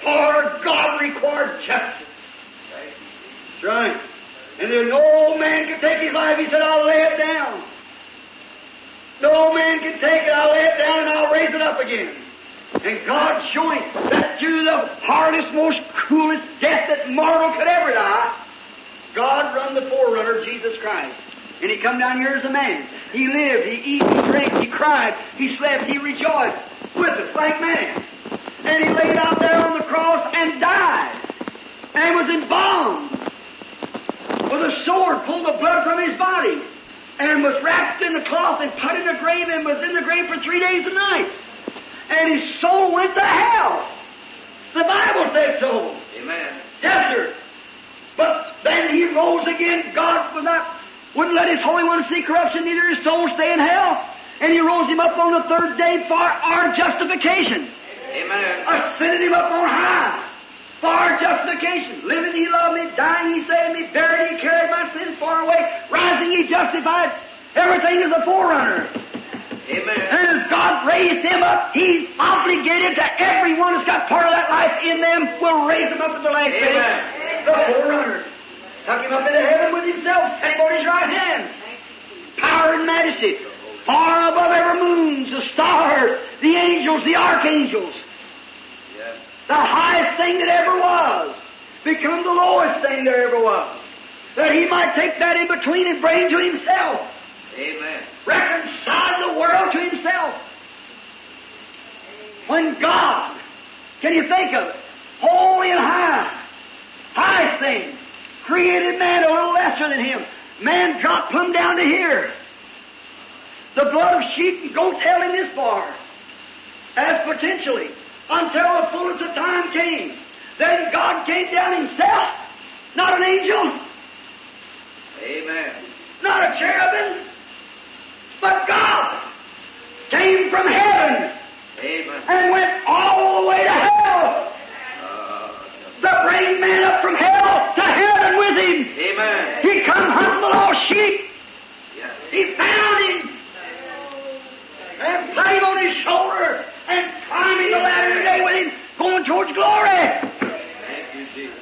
For God required justice. That's right. And then no man could take his life. He said, I'll lay it down. No man can take it. I'll lay it down and I'll raise it up again. And God showing that through the hardest, most cruelest death that mortal could ever die, God run the forerunner, Jesus Christ. And he come down here as a man. He lived, he eat, he drank, he cried, he slept, he rejoiced with us like man. And he laid out there on the cross and died. And was embalmed. With a sword pulled the blood from his body. And was wrapped in a cloth and put in the grave and was in the grave for three days and nights. And his soul went to hell. The Bible said so. Amen. Yes, sir. But then he rose again. God was not, wouldn't let his Holy One see corruption, neither his soul stay in hell. And he rose him up on the third day for our justification. Amen. Ascended him up on high for justification. Living he loved me, dying he saved me, buried he carried my sins far away, rising he justified. Everything is a forerunner. Amen. And as God raised him up, he's obligated to everyone that's got part of that life in them, will raise them up at the last day. The forerunner. Took him up into heaven with himself, him on his right hand. Power and majesty. Far above every moons, the stars, the angels, the archangels. The highest thing that ever was. Become the lowest thing there ever was. That he might take that in between and bring to himself. Amen. reconcile the world to himself. When God, can you think of it? Holy and high, high thing, created man a little lesser than him. Man dropped plumb down to here. The blood of sheep and goats held him this far. As potentially, until the fullness of time came. Then God came down himself, not an angel, Amen. not a cherubim, but God came from heaven Amen. and went all the way to hell Uh, to bring man up from hell to heaven with him. amen. He come hunting the lost sheep. Yes. He found him and him on his shoulder and climbing the ladder today with him going towards glory. Thank you, Jesus.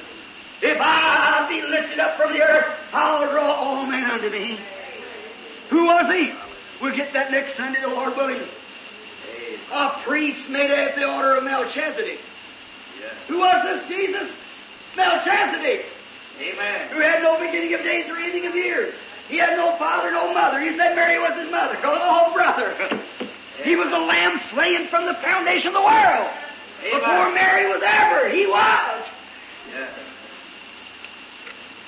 If I be lifted up from the earth, I'll draw all men unto me. Who was he? We'll get that next Sunday, the Lord willing. A priest made after the order of Melchizedek. Yes. Who was this Jesus? Melchizedek, Amen. who had no beginning of days or ending of years. He had no father, no mother. He said Mary was his mother, called him a whole brother. (laughs) he was the lamb slain from the foundation of the world. Before Mary was ever, he was. Yes.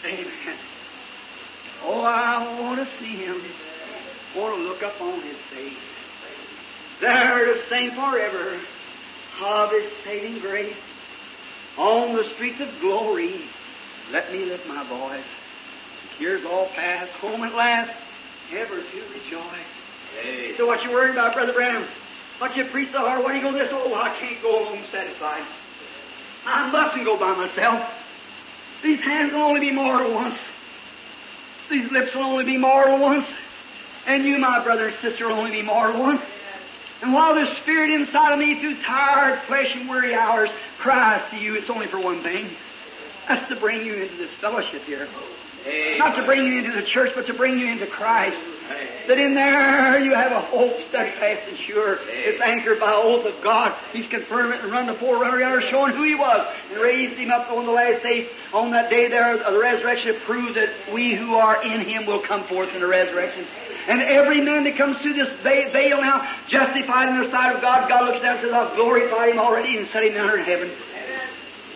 Amen. Oh, I want to see him. I want to look up on his face. there to sing forever of His saving grace. On the streets of glory, let me lift my voice. Years all past, home at last, ever to rejoice. Hey. So what you worried about, Brother Branham? What you preach so hard? What do you go this? Oh, I can't go home satisfied. I mustn't go by myself. These hands will only be mortal once. These lips will only be mortal once. And you, my brother and sister, will only be mortal once. And while the Spirit inside of me, through tired flesh and weary hours, cries to you, it's only for one thing. That's to bring you into this fellowship here. Not to bring you into the church, but to bring you into Christ. That in there you have a hope steadfast and sure. It's anchored by oath of God. He's confirmed it and run the forerunner out showing who he was and raised him up on the last day. On that day there of the resurrection to prove that we who are in him will come forth in the resurrection. And every man that comes through this veil now, justified in the sight of God, God looks down and says, I've glorified him already and set him in heaven.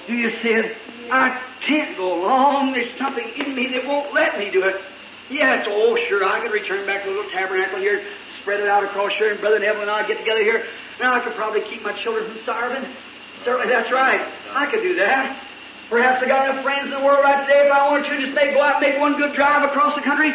Do you see it? I can't go along. There's something in me that won't let me do it. Yes, oh sure, I could return back to the little tabernacle here, spread it out across here, and Brother Neville and I get together here. Now I could probably keep my children from starving. Certainly, that's right. I could do that. Perhaps I got enough friends in the world right today if I wanted to just make, go out and make one good drive across the country.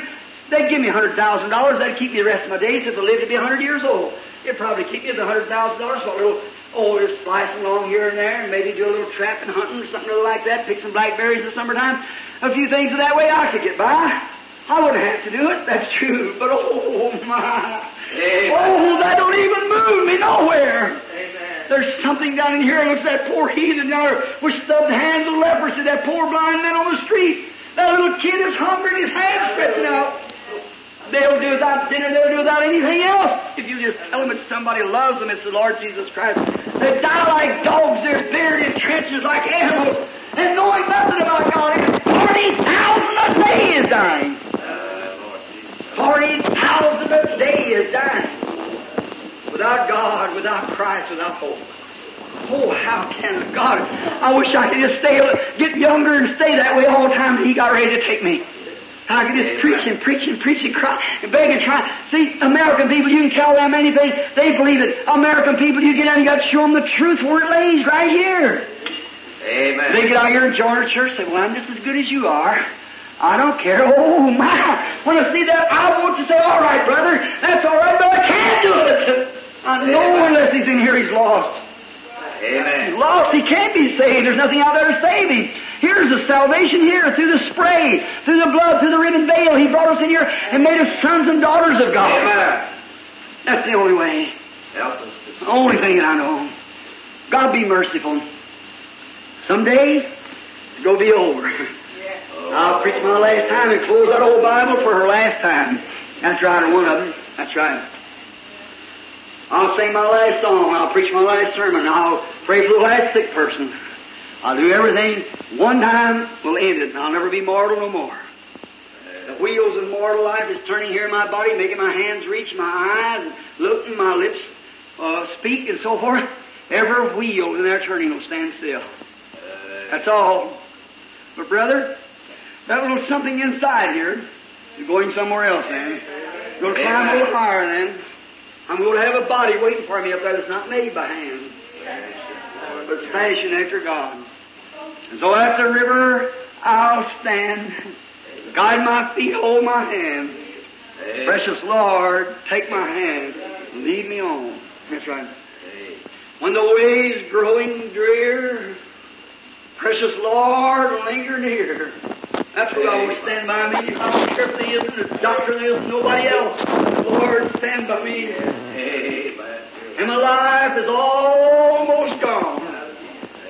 They'd give me a hundred thousand dollars. That'd keep me the rest of my days if I lived to be a hundred years old. It'd probably keep me the hundred thousand dollars. A little, oh, just slicing along here and there, and maybe do a little trapping, hunting, or something like that. Pick some blackberries in the summertime. A few things of that way I could get by. I wouldn't have to do it. That's true. But oh my, Amen. oh, that don't even move me nowhere. Amen. There's something down in here. Looks at that poor heathen yonder with stubbed hands of leprosy. That poor blind man on the street. That little kid is hungry and his hands stretching out. They'll do without dinner. They'll do without anything else. If you just tell them that somebody loves them, it's the Lord Jesus Christ. They die like dogs. They're buried in trenches like animals. And knowing nothing about God, and 40,000 a day is dying. Uh, Lord Jesus. 40,000 a day is dying. Without God, without Christ, without hope. Oh, how can God? I wish I could just stay, get younger and stay that way all the time He got ready to take me. I could just preach and preach and preach and cry and beg and try. See, American people, you can tell them anything. They believe it. American people, you get out and you got to show them the truth where it lays, right here. Amen. They get out here and join a church, say, well, I'm just as good as you are. I don't care. Oh, my. When I see that, I want to say, all right, brother, that's all right, but I can't do it. I know unless he's in here, he's lost. Amen. He's Amen. lost. He can't be saved. There's nothing out there to save him. Here's the salvation here through the spray, through the blood, through the ribbon veil. He brought us in here and made us sons and daughters of God. Amen. That's the only way. Us. The only thing that I know. God be merciful. Someday, it's going to be over. I'll preach my last time and close that old Bible for her last time. That's right, or one of them. That's right. I'll sing my last song. I'll preach my last sermon. I'll pray for the last sick person. I'll do everything. One time will end it, and I'll never be mortal no more. The wheels of mortal life is turning here in my body, making my hands reach, my eyes, looking, my lips uh, speak, and so forth. Every wheel in there turning will stand still. That's all. But brother, that little something inside here is going somewhere else then. Going to climb a little higher then. I'm going to have a body waiting for me up there that's not made by hand, but it's fashioned after God. And so at the river I'll stand, guide my feet, hold my hand. Amen. Precious Lord, take my hand, lead me on. That's right. Amen. When the way's growing drear, precious Lord, linger near. That's what I will stand by me. I don't care if isn't a doctor, there isn't nobody else. Lord, stand by me. And my life is almost gone.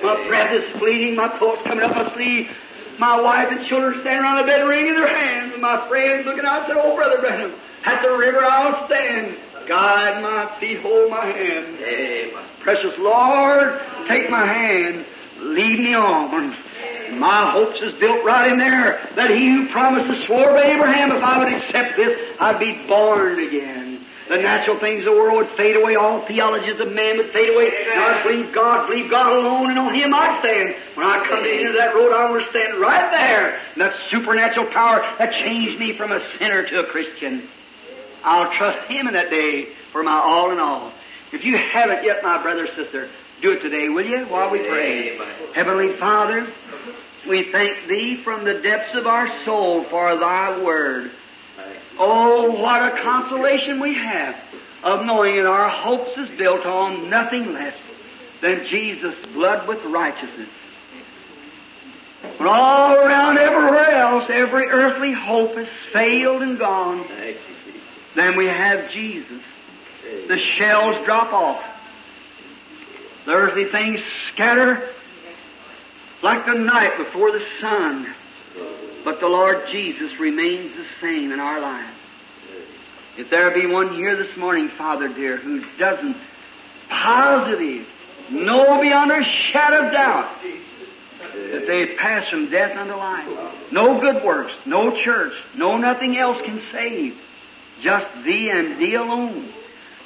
My breath is fleeting, my pulse coming up my sleeve. My wife and children standing around the bed wringing their hands, and my friends looking out and said, Oh, Brother Branham, at the river I'll stand. Guide my feet, hold my hand. Amen. Precious Lord, take my hand, lead me on. My hopes is built right in there that he who promised to swore by Abraham, if I would accept this, I'd be born again. The natural things of the world would fade away, all theologies of man would fade away. And I believe God, believe God alone, and on Him I stand. When I come to the end of that road, I want to stand right there. And that supernatural power that changed me from a sinner to a Christian. I'll trust Him in that day for my all in all. If you haven't yet, my brother, sister, do it today, will you, while we pray? Amen. Heavenly Father, we thank Thee from the depths of our soul for Thy Word. Oh, what a consolation we have of knowing that our hopes is built on nothing less than Jesus' blood with righteousness. When all around everywhere else, every earthly hope has failed and gone, then we have Jesus. The shells drop off. The earthly things scatter like the night before the sun. But the Lord Jesus remains the same in our lives. If there be one here this morning, Father dear, who doesn't positive, know beyond a shadow of doubt that they pass from death unto life. No good works, no church, no nothing else can save. Just thee and thee alone.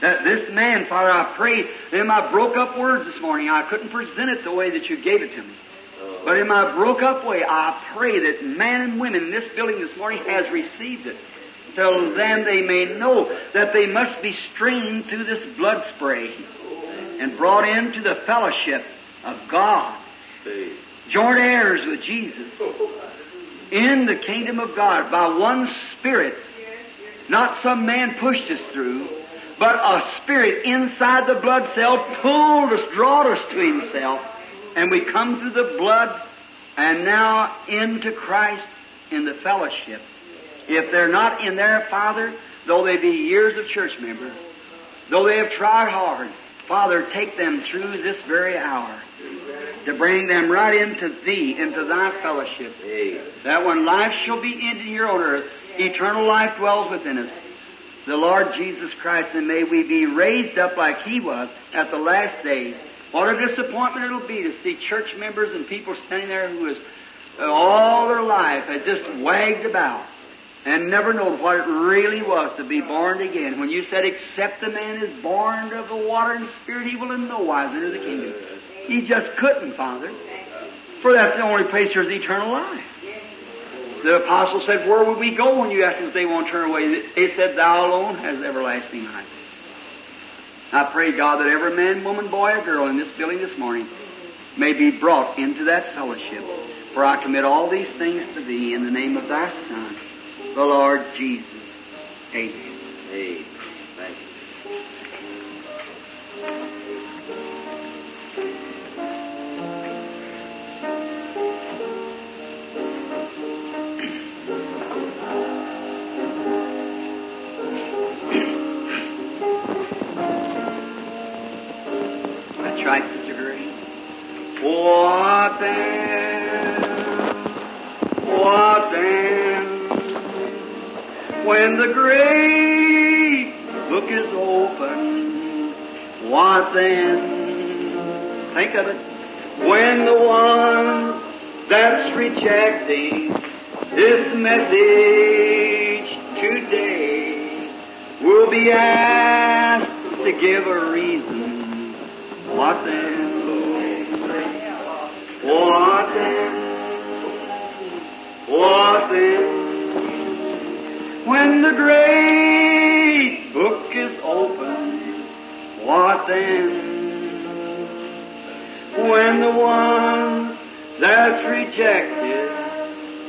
That this man, Father, I pray in my broke up words this morning, I couldn't present it the way that you gave it to me. But in my broke up way, I pray that man and women in this building this morning has received it. Till then they may know that they must be streamed through this blood spray and brought into the fellowship of God. Joint heirs with Jesus in the kingdom of God by one Spirit. Not some man pushed us through, but a Spirit inside the blood cell pulled us, drawed us to Himself, and we come through the blood and now into Christ in the fellowship. If they're not in there, Father, though they be years of church members, though they have tried hard, Father, take them through this very hour to bring them right into Thee, into Thy fellowship. That when life shall be ended here on earth, eternal life dwells within us. The Lord Jesus Christ, and may we be raised up like He was at the last days. What a disappointment it'll be to see church members and people standing there who has uh, all their life had just wagged about and never known what it really was to be born again. When you said, except the man is born of the water and spirit, he will in no wise enter the kingdom. He just couldn't, Father. For that's the only place there's eternal life. The apostle said, where would we go when you asked us if they won't turn away? They said, thou alone has everlasting life. I pray, God, that every man, woman, boy, or girl in this building this morning may be brought into that fellowship. For I commit all these things to Thee in the name of Thy Son, the Lord Jesus. Amen. Amen. What then? What then? When the great book is open, what then? Think of it. When the one that's rejecting this message today will be asked to give a reason.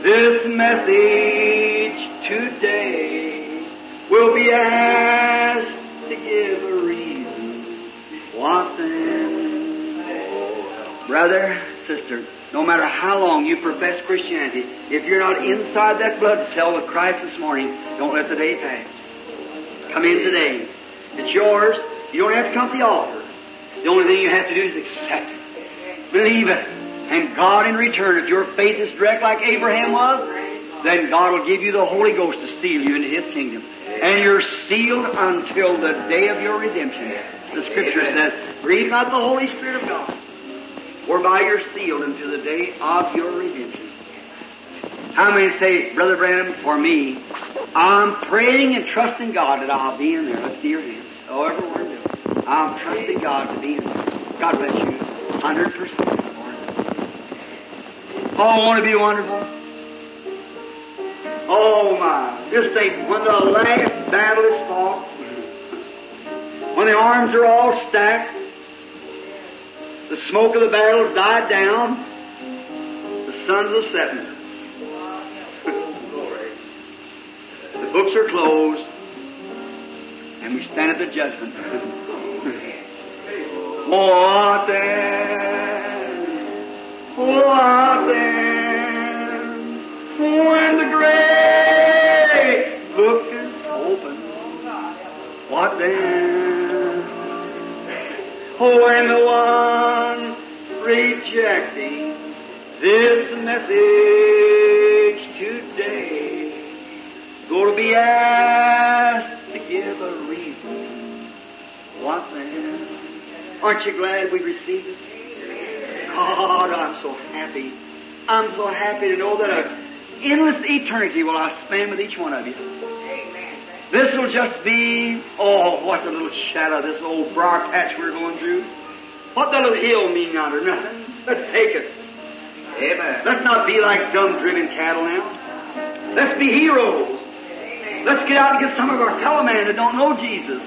This message today will be asked then? Brother, sister, no matter how long you profess Christianity, if you're not inside that blood cell with Christ this morning, don't let the day pass. Come in today. It's yours. You don't have to come to the altar. The only thing you have to do is accept it. Believe it. And God in return, if your faith is direct like Abraham was, then God will give you the Holy Ghost to seal you into His kingdom. And you're sealed until the day of your redemption. The Scripture says, grieve not the Holy Spirit of God whereby you're sealed unto the day of your redemption. How many say, Brother Branham, for me, I'm praying and trusting God that I'll be in there. Let's see your hands. Oh, every word of it. I'm trusting God to be in there. God bless you. 100%. Lord. Oh, I want to be wonderful. Oh, my. Just think, when the last battle is fought, when the arms are all stacked, the smoke of the battle's died down, the sun's a setting. the books are closed, and we stand at the judgment. what then? What then? When the great book is open, what then? When the one rejecting this message today going to be asked to give a reason, what then? Aren't you glad we received it? God, I'm so happy. I'm so happy to know that an endless eternity will I spend with each one of you. This will just be, oh, what a little shadow, this old briar patch we're going through. What the little hill mean yonder? Nothing. (laughs) Let's take it. Amen. Let's not be like dumb driven cattle now. Let's be heroes. Let's get out and get some of our fellow men that don't know Jesus.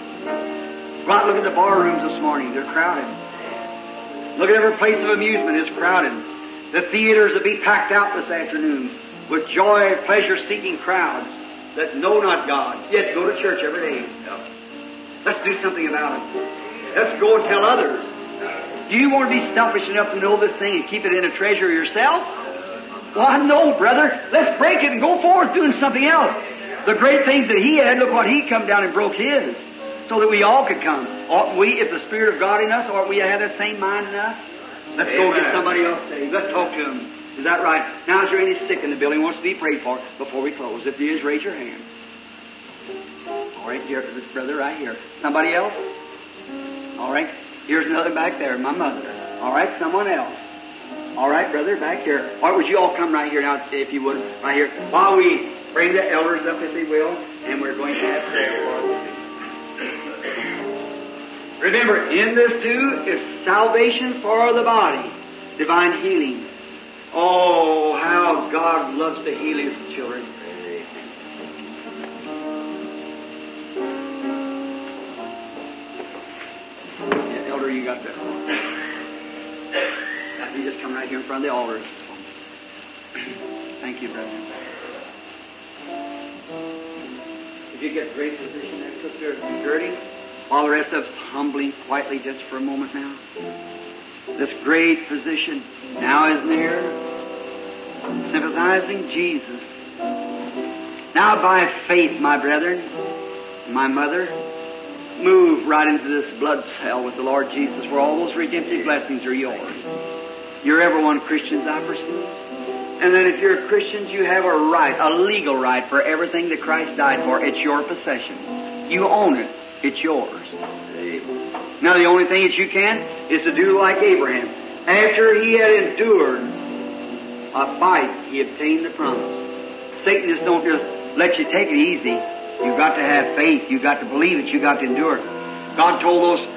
Go out and look at the bar rooms this morning. They're crowded. Look at every place of amusement. It's crowded. The theaters will be packed out this afternoon with joy, pleasure-seeking crowds that know not God, yet go to church every day. Let's do something about it. Let's go and tell others. Do you want to be selfish enough to know this thing and keep it in a treasure yourself? Why, no, brother. Let's break it and go forward doing something else. The great things that he had, look what he come down and broke his. So that we all could come. Oughtn't we, if the Spirit of God in us, ought we have that same mind in us? Let's go get somebody else saved. Let's talk to them. Is that right? Now, is there any sick in the building wants to be prayed for before we close? If there is, raise your hand. All right, here, this brother right here. Somebody else? All right. Here's another back there, my mother. All right, someone else. All right, brother, back here. All right, would you all come right here now, if you would, right here, while we bring the elders up, if they will, and we're going to have prayer. Remember, in this too is salvation for the body, divine healing. Oh, how God loves to heal His children. Yeah, elder, you got that. (coughs) You just come right here in front of the altar. Thank you, brother. If you get great position there, Sister Gertie, while the rest of us humbly, quietly, just for a moment now. This great physician now is near, sympathizing Jesus. Now by faith, my brethren, my mother, move right into this blood cell with the Lord Jesus where all those redemptive blessings are yours. You're everyone Christians, I perceive. And then if you're Christians, you have a right, a legal right for everything that Christ died for. It's your possession. You own it. It's yours. Now the only thing that you can is to do like Abraham. After he had endured a fight, he obtained the promise. Satan just don't just let you take it easy. You've got to have faith. You've got to believe it. You've got to endure it. God told those,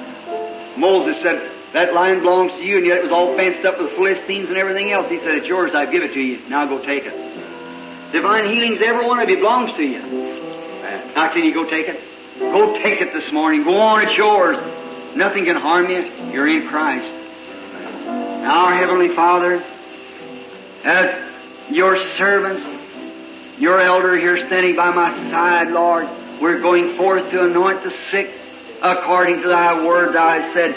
Moses said, that land belongs to you, and yet it was all fenced up with Philistines and everything else. He said, it's yours. I give it to you. Now go take it. Divine healings, every one of you belongs to you. Now can you go take it? Go take it this morning. Go on, it's yours. Nothing can harm you. You're in Christ. Our Heavenly Father, as your servants, your elder here standing by my side, Lord, we're going forth to anoint the sick according to thy word. Thy said,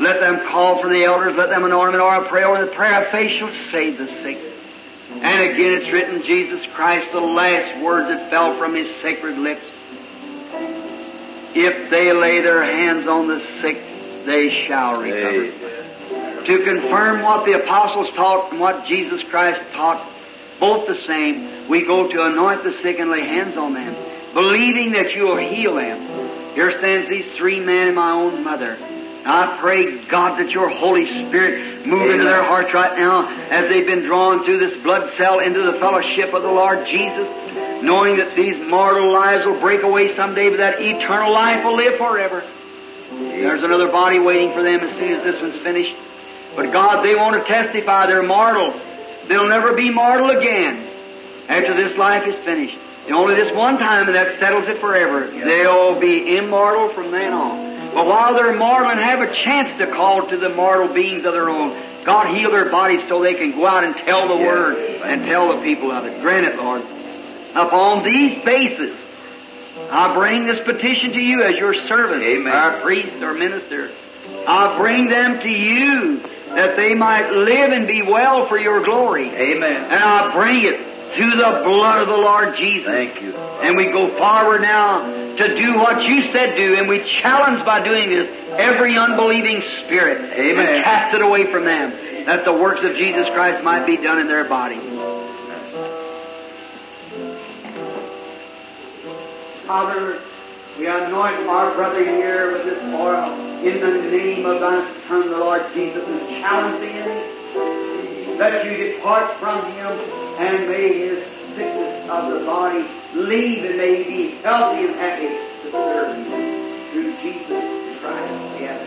let them call for the elders, let them anoint them, or I prayer, over the prayer of faith shall save the sick. And again it's written, Jesus Christ, the last word that fell from his sacred lips. If they lay their hands on the sick, they shall recover. To confirm what the apostles taught and what Jesus Christ taught, both the same, we go to anoint the sick and lay hands on them, believing that you will heal them. Here stands these three men and my own mother. I pray, God, that your Holy Spirit move Amen. into their hearts right now as they've been drawn through this blood cell into the fellowship of the Lord Jesus, knowing that these mortal lives will break away someday, but that eternal life will live forever. There's another body waiting for them as soon as this one's finished. But God, they want to testify they're mortal. They'll never be mortal again after this life is finished. And Only this one time, and that settles it forever. They'll be immortal from then on. But while they're mortal and have a chance to call to the mortal beings of their own, God heal their bodies so they can go out and tell the word and tell the people of it. Grant it, Lord. Upon these bases, I bring this petition to you as your servant, Amen. our priest or minister. I bring them to you that they might live and be well for your glory. Amen. And I bring it to the blood of the Lord Jesus. Thank you. And we go forward now to do what you said do, and we challenge by doing this every unbelieving spirit. Amen. And cast it away from them, that the works of Jesus Christ might be done in their body. Father, we anoint our brother here with this oil in the name of thy Son, the Lord Jesus, and challenge him that you depart from him and may his sickness of the body leave and may be healthy and happy to serve you through Jesus Christ. Yes.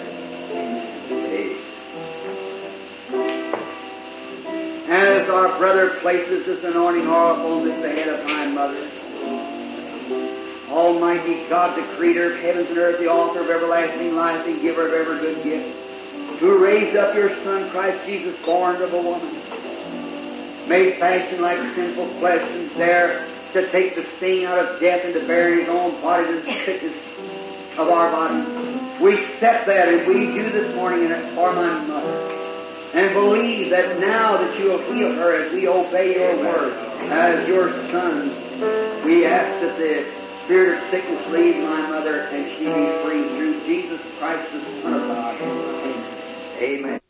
As our brother places this anointing oil upon this head of my mother, Almighty God, the creator of heavens and earth, the author of everlasting life, the giver of every good gift, who raised up your Son, Christ Jesus, born of a woman, made fashion like sinful flesh, and there to take the sting out of death and to bear his own body the sickness of our body. We accept that and we do this morning and it's for my mother. And believe that now that you will heal her as we obey your word, as your son, we ask that the spirit of sickness leave my mother, and she be uh. free through Jesus Christ, the Son of God. Amen.